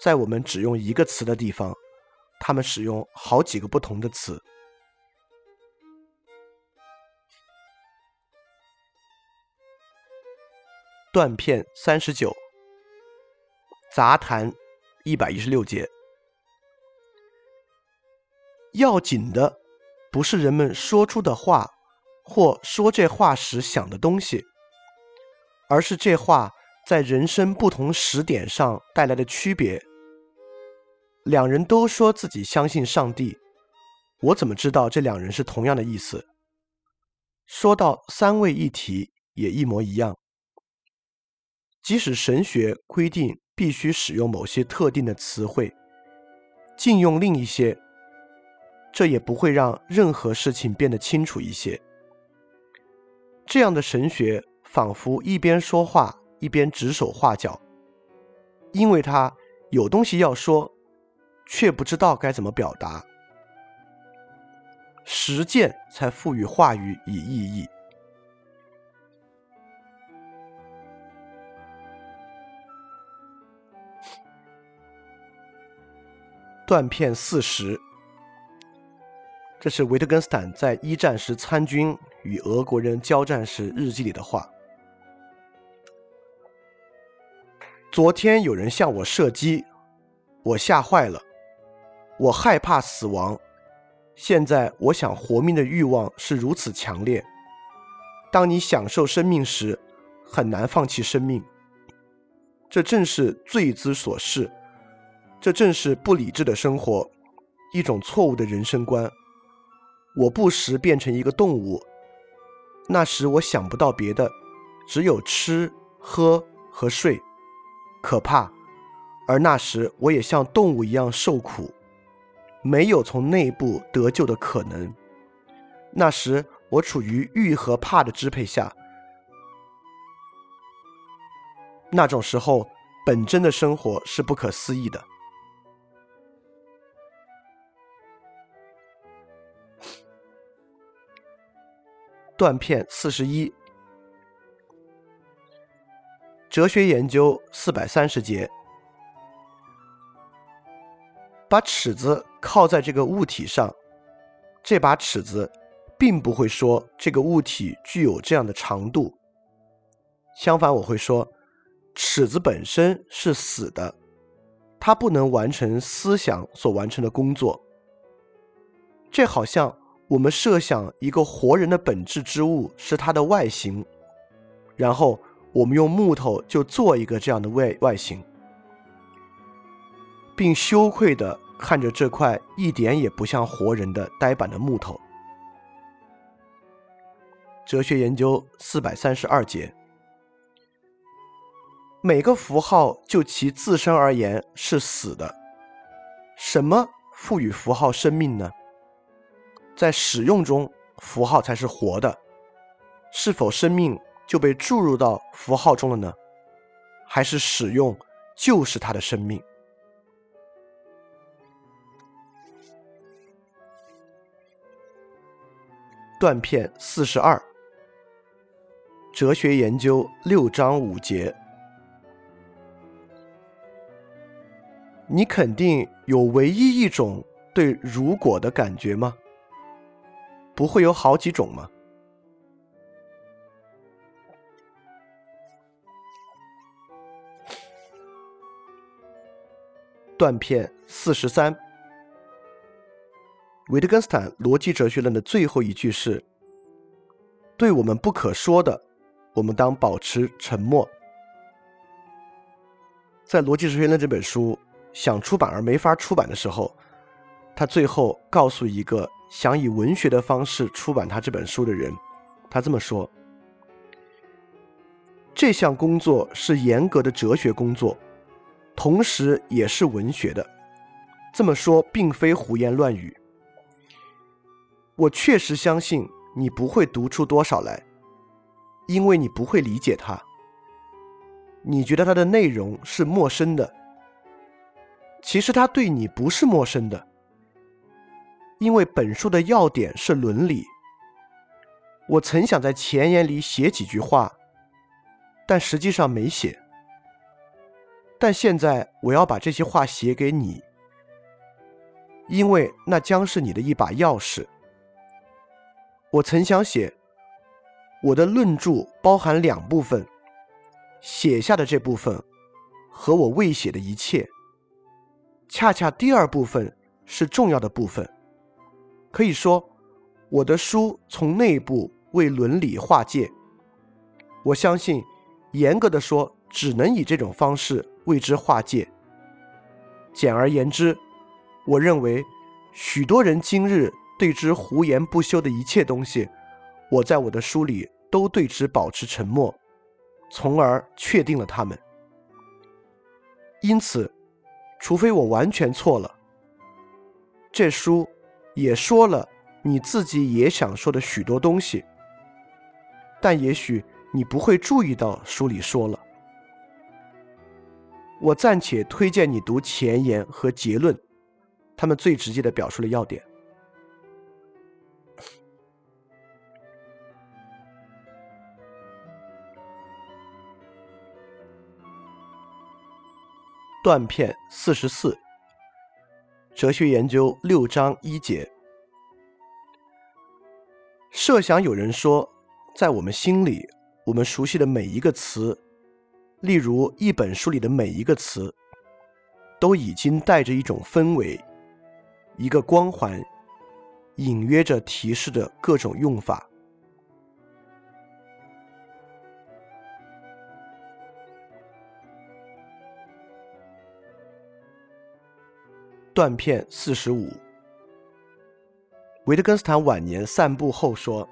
在我们只用一个词的地方，他们使用好几个不同的词。断片三十九，杂谈一百一十六节。要紧的不是人们说出的话，或说这话时想的东西。而是这话在人生不同时点上带来的区别。两人都说自己相信上帝，我怎么知道这两人是同样的意思？说到三位一体也一模一样。即使神学规定必须使用某些特定的词汇，禁用另一些，这也不会让任何事情变得清楚一些。这样的神学。仿佛一边说话一边指手画脚，因为他有东西要说，却不知道该怎么表达。实践才赋予话语以意义。断片四十，这是维特根斯坦在一战时参军与俄国人交战时日记里的话。昨天有人向我射击，我吓坏了，我害怕死亡。现在我想活命的欲望是如此强烈。当你享受生命时，很难放弃生命。这正是罪之所示，这正是不理智的生活，一种错误的人生观。我不时变成一个动物，那时我想不到别的，只有吃、喝和睡。可怕，而那时我也像动物一样受苦，没有从内部得救的可能。那时我处于欲和怕的支配下，那种时候本真的生活是不可思议的。断片四十一，哲学研究四百三十节，把尺子靠在这个物体上，这把尺子并不会说这个物体具有这样的长度。相反，我会说，尺子本身是死的，它不能完成思想所完成的工作。这好像我们设想一个活人的本质之物是它的外形，然后我们用木头就做一个这样的外外形，并羞愧地看着这块一点也不像活人的呆板的木头。哲学研究四百三十二节。每个符号就其自身而言是死的。什么赋予符号生命呢？在使用中，符号才是活的。是否生命就被注入到符号中了呢？还是使用就是它的生命？断片四十二。哲学研究六章五节。你肯定有唯一一种对“如果”的感觉吗？不会有好几种吗？断片四十三，维特根斯坦逻辑哲学论的最后一句是：“对我们不可说的，我们当保持沉默。”在《逻辑哲学论》这本书。想出版而没法出版的时候，他最后告诉一个想以文学的方式出版他这本书的人，他这么说：“这项工作是严格的哲学工作，同时也是文学的。这么说并非胡言乱语。我确实相信你不会读出多少来，因为你不会理解它。你觉得它的内容是陌生的。”其实他对你不是陌生的，因为本书的要点是伦理。我曾想在前言里写几句话，但实际上没写。但现在我要把这些话写给你，因为那将是你的一把钥匙。我曾想写，我的论著包含两部分，写下的这部分和我未写的一切。恰恰第二部分是重要的部分，可以说，我的书从内部为伦理划界。我相信，严格的说，只能以这种方式为之划界。简而言之，我认为，许多人今日对之胡言不休的一切东西，我在我的书里都对之保持沉默，从而确定了他们。因此。除非我完全错了，这书也说了你自己也想说的许多东西，但也许你不会注意到书里说了。我暂且推荐你读前言和结论，他们最直接的表述了要点。断片四十四，哲学研究六章一节。设想有人说，在我们心里，我们熟悉的每一个词，例如一本书里的每一个词，都已经带着一种氛围，一个光环，隐约着提示着各种用法。断片四十五。维特根斯坦晚年散步后说：“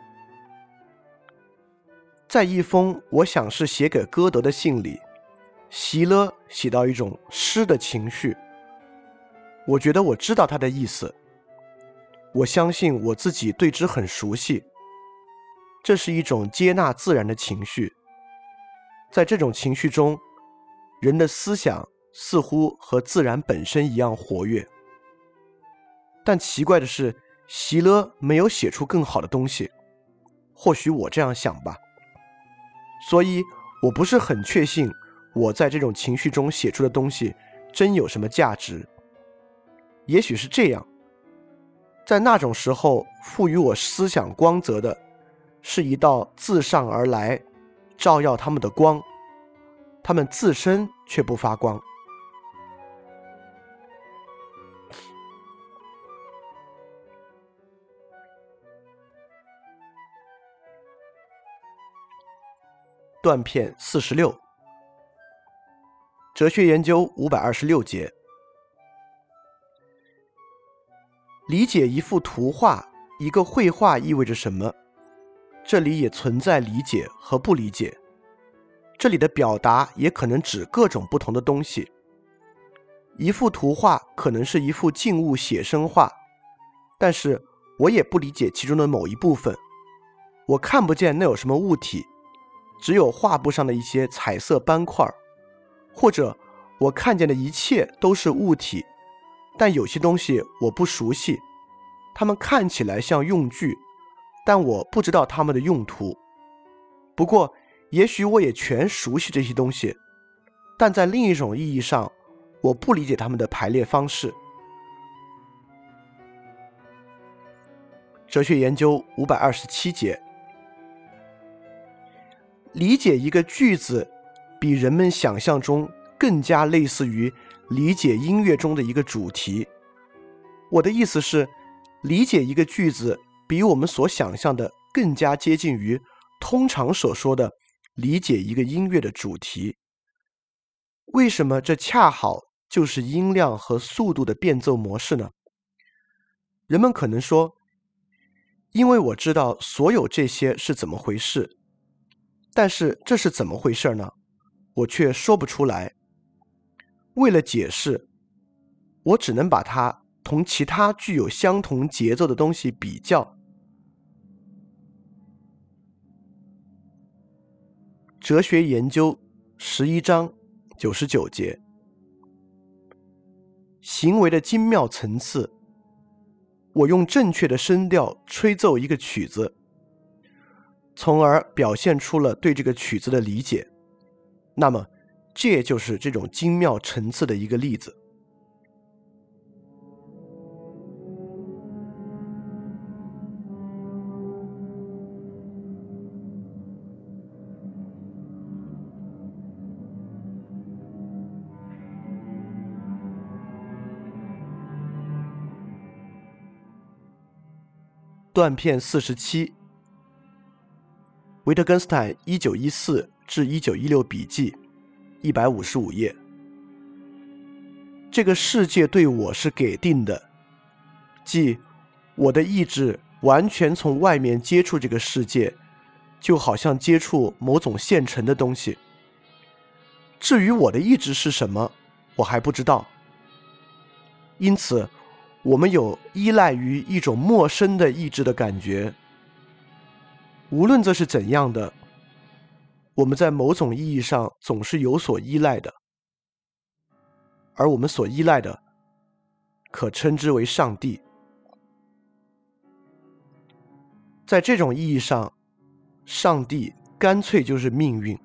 在一封我想是写给歌德的信里，席勒写到一种诗的情绪。我觉得我知道他的意思。我相信我自己对之很熟悉。这是一种接纳自然的情绪。在这种情绪中，人的思想。”似乎和自然本身一样活跃，但奇怪的是，席勒没有写出更好的东西，或许我这样想吧。所以，我不是很确信我在这种情绪中写出的东西真有什么价值。也许是这样，在那种时候，赋予我思想光泽的，是一道自上而来照耀他们的光，他们自身却不发光。断片四十六，哲学研究五百二十六节，理解一幅图画、一个绘画意味着什么？这里也存在理解和不理解。这里的表达也可能指各种不同的东西。一幅图画可能是一幅静物写生画，但是我也不理解其中的某一部分。我看不见那有什么物体。只有画布上的一些彩色斑块儿，或者我看见的一切都是物体，但有些东西我不熟悉，它们看起来像用具，但我不知道它们的用途。不过，也许我也全熟悉这些东西，但在另一种意义上，我不理解它们的排列方式。哲学研究五百二十七节。理解一个句子，比人们想象中更加类似于理解音乐中的一个主题。我的意思是，理解一个句子比我们所想象的更加接近于通常所说的理解一个音乐的主题。为什么这恰好就是音量和速度的变奏模式呢？人们可能说，因为我知道所有这些是怎么回事。但是这是怎么回事呢？我却说不出来。为了解释，我只能把它同其他具有相同节奏的东西比较。哲学研究十一章九十九节，行为的精妙层次。我用正确的声调吹奏一个曲子。从而表现出了对这个曲子的理解，那么，这就是这种精妙层次的一个例子。断片四十七。维特根斯坦一九一四至一九一六笔记，一百五十五页。这个世界对我是给定的，即我的意志完全从外面接触这个世界，就好像接触某种现成的东西。至于我的意志是什么，我还不知道。因此，我们有依赖于一种陌生的意志的感觉。无论这是怎样的，我们在某种意义上总是有所依赖的，而我们所依赖的，可称之为上帝。在这种意义上，上帝干脆就是命运，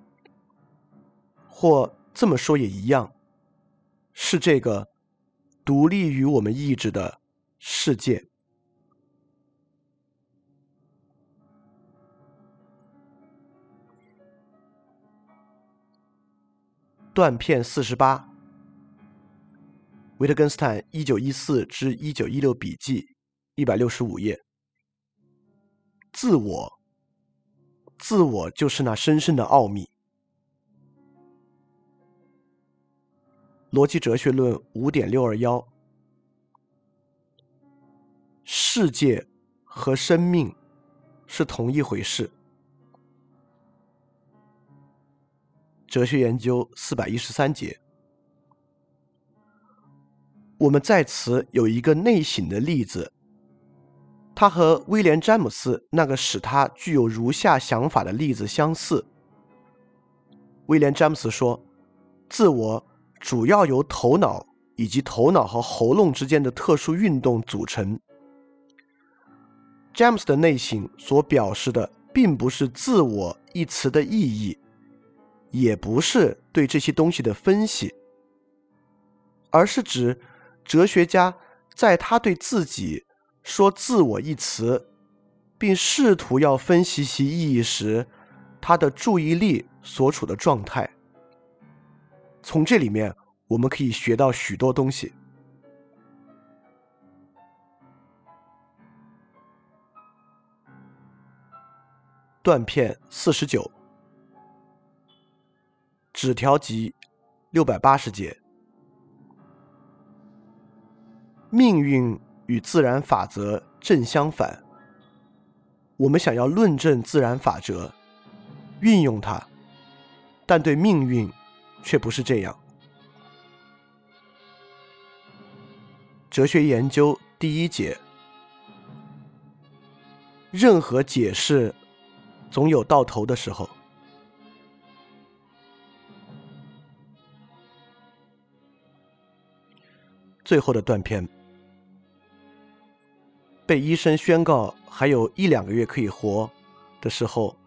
或这么说也一样，是这个独立于我们意志的世界。断片四十八，维特根斯坦一九一四至一九一六笔记，一百六十五页。自我，自我就是那深深的奥秘。逻辑哲学论五点六二幺，世界和生命是同一回事。哲学研究四百一十三节，我们在此有一个内省的例子，它和威廉·詹姆斯那个使他具有如下想法的例子相似。威廉·詹姆斯说：“自我主要由头脑以及头脑和喉咙之间的特殊运动组成。”詹姆斯的内省所表示的并不是“自我”一词的意义，也不是对这些东西的分析，而是指哲学家在他对自己说“自我”一词，并试图要分析其意义时，他的注意力所处的状态。从这里面，我们可以学到许多东西。断片四十九，纸条集六百八十节。命运与自然法则正相反。我们想要论证自然法则，运用它，但对命运却不是这样。哲学研究第一节，任何解释。总有到头的时候。最后的断片，被医生宣告还有一两个月可以活的时候，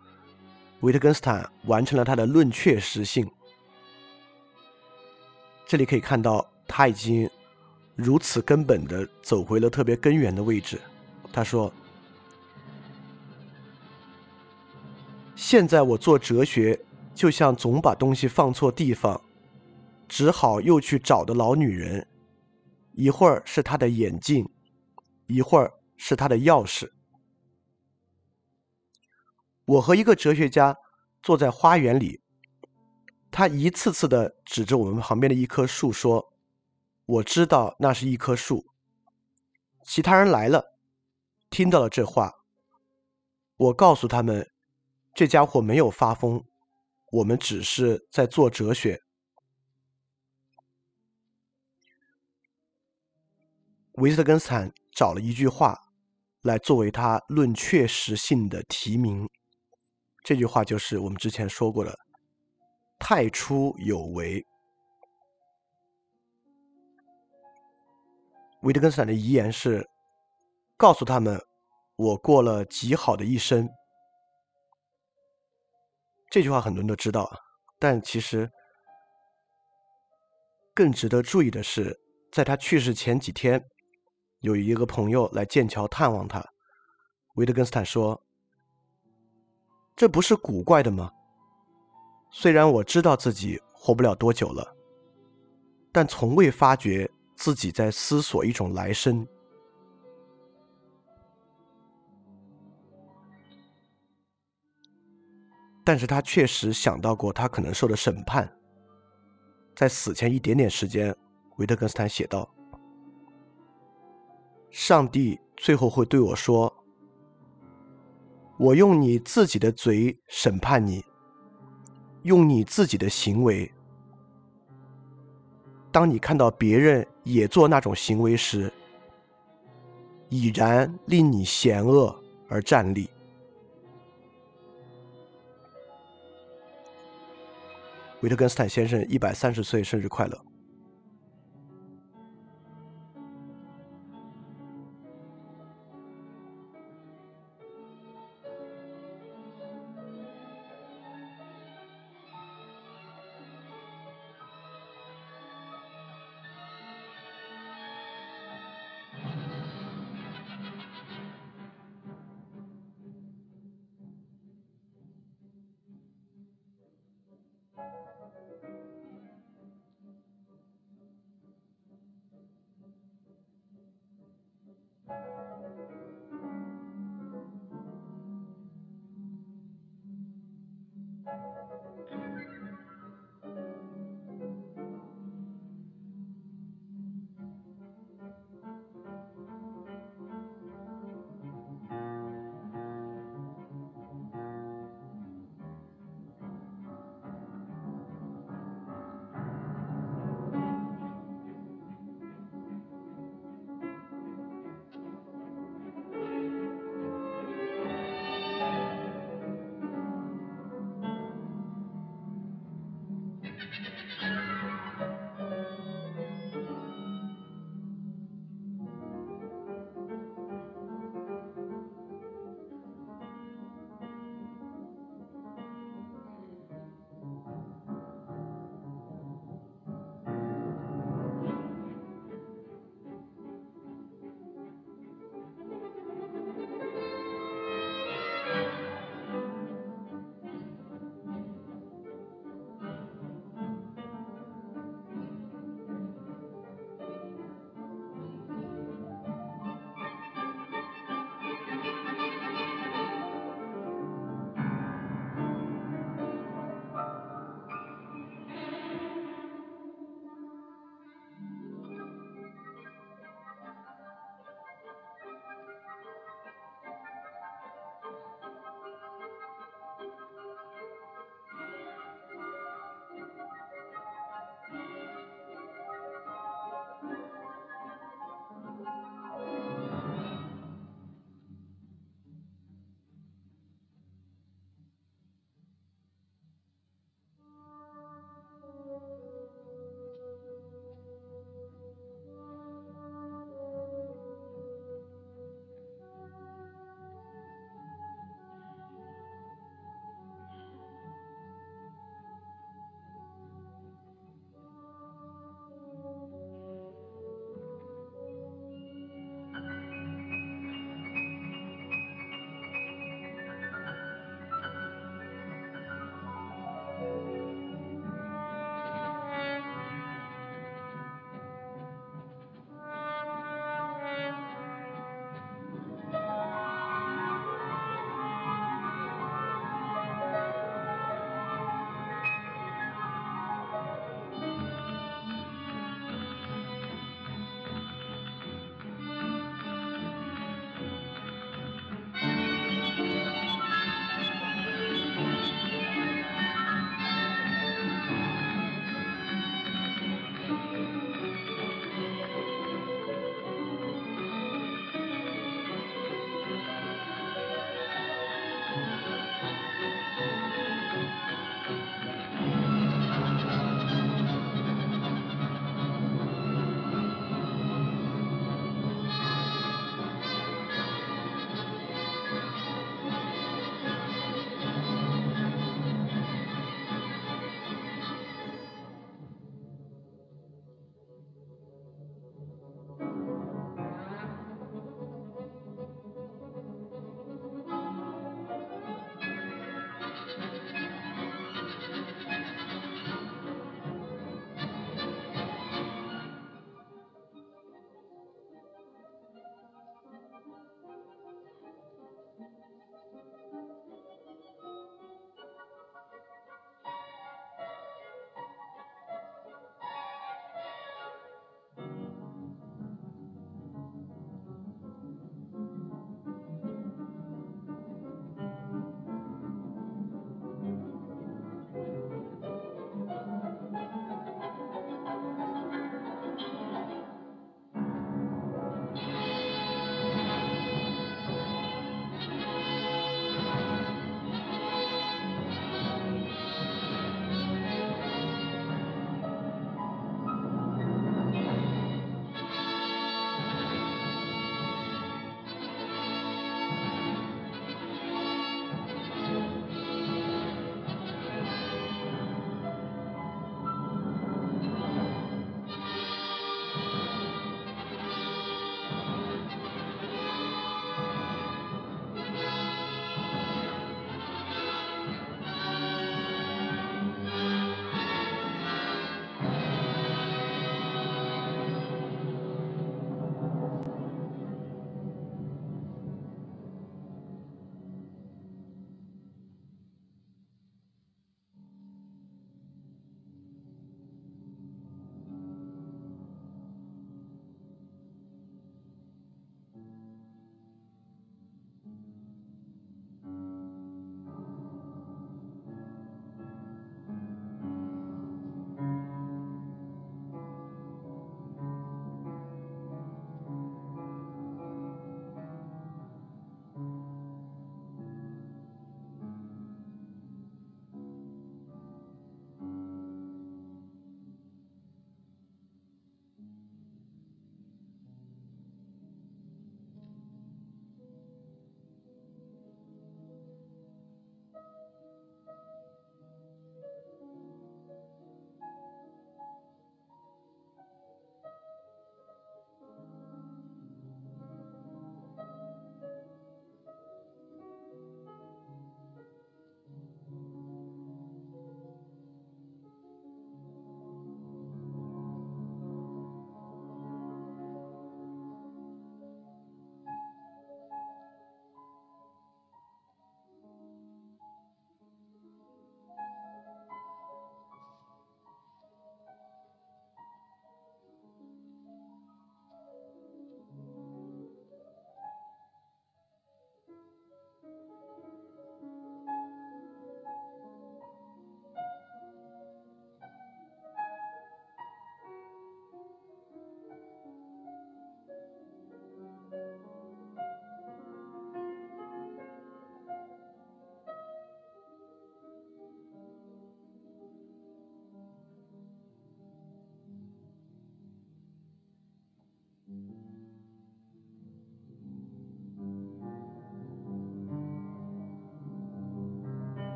维特根斯坦完成了他的论确实性。这里可以看到，他已经如此根本的走回了特别根源的位置。他说。现在我做哲学，就像总把东西放错地方，只好又去找的老女人。一会儿是他的眼镜，一会儿是他的钥匙。我和一个哲学家坐在花园里，他一次次的指着我们旁边的一棵树说：“我知道那是一棵树。”其他人来了，听到了这话，我告诉他们。这家伙没有发疯，我们只是在做哲学。维斯特根斯坦找了一句话来作为他论确实性的提名，这句话就是我们之前说过的“太初有为”。维特根斯坦的遗言是告诉他们：“我过了极好的一生。”这句话很多人都知道，但其实更值得注意的是，在他去世前几天，有一个朋友来剑桥探望他。维特根斯坦说：“这不是古怪的吗？虽然我知道自己活不了多久了，但从未发觉自己在思索一种来生。”但是他确实想到过他可能受的审判。在死前一点点时间，维特根斯坦写道：“上帝最后会对我说：‘我用你自己的嘴审判你，用你自己的行为。当你看到别人也做那种行为时，已然令你险恶而站立。’”维特根斯坦先生一百三十岁生日快乐。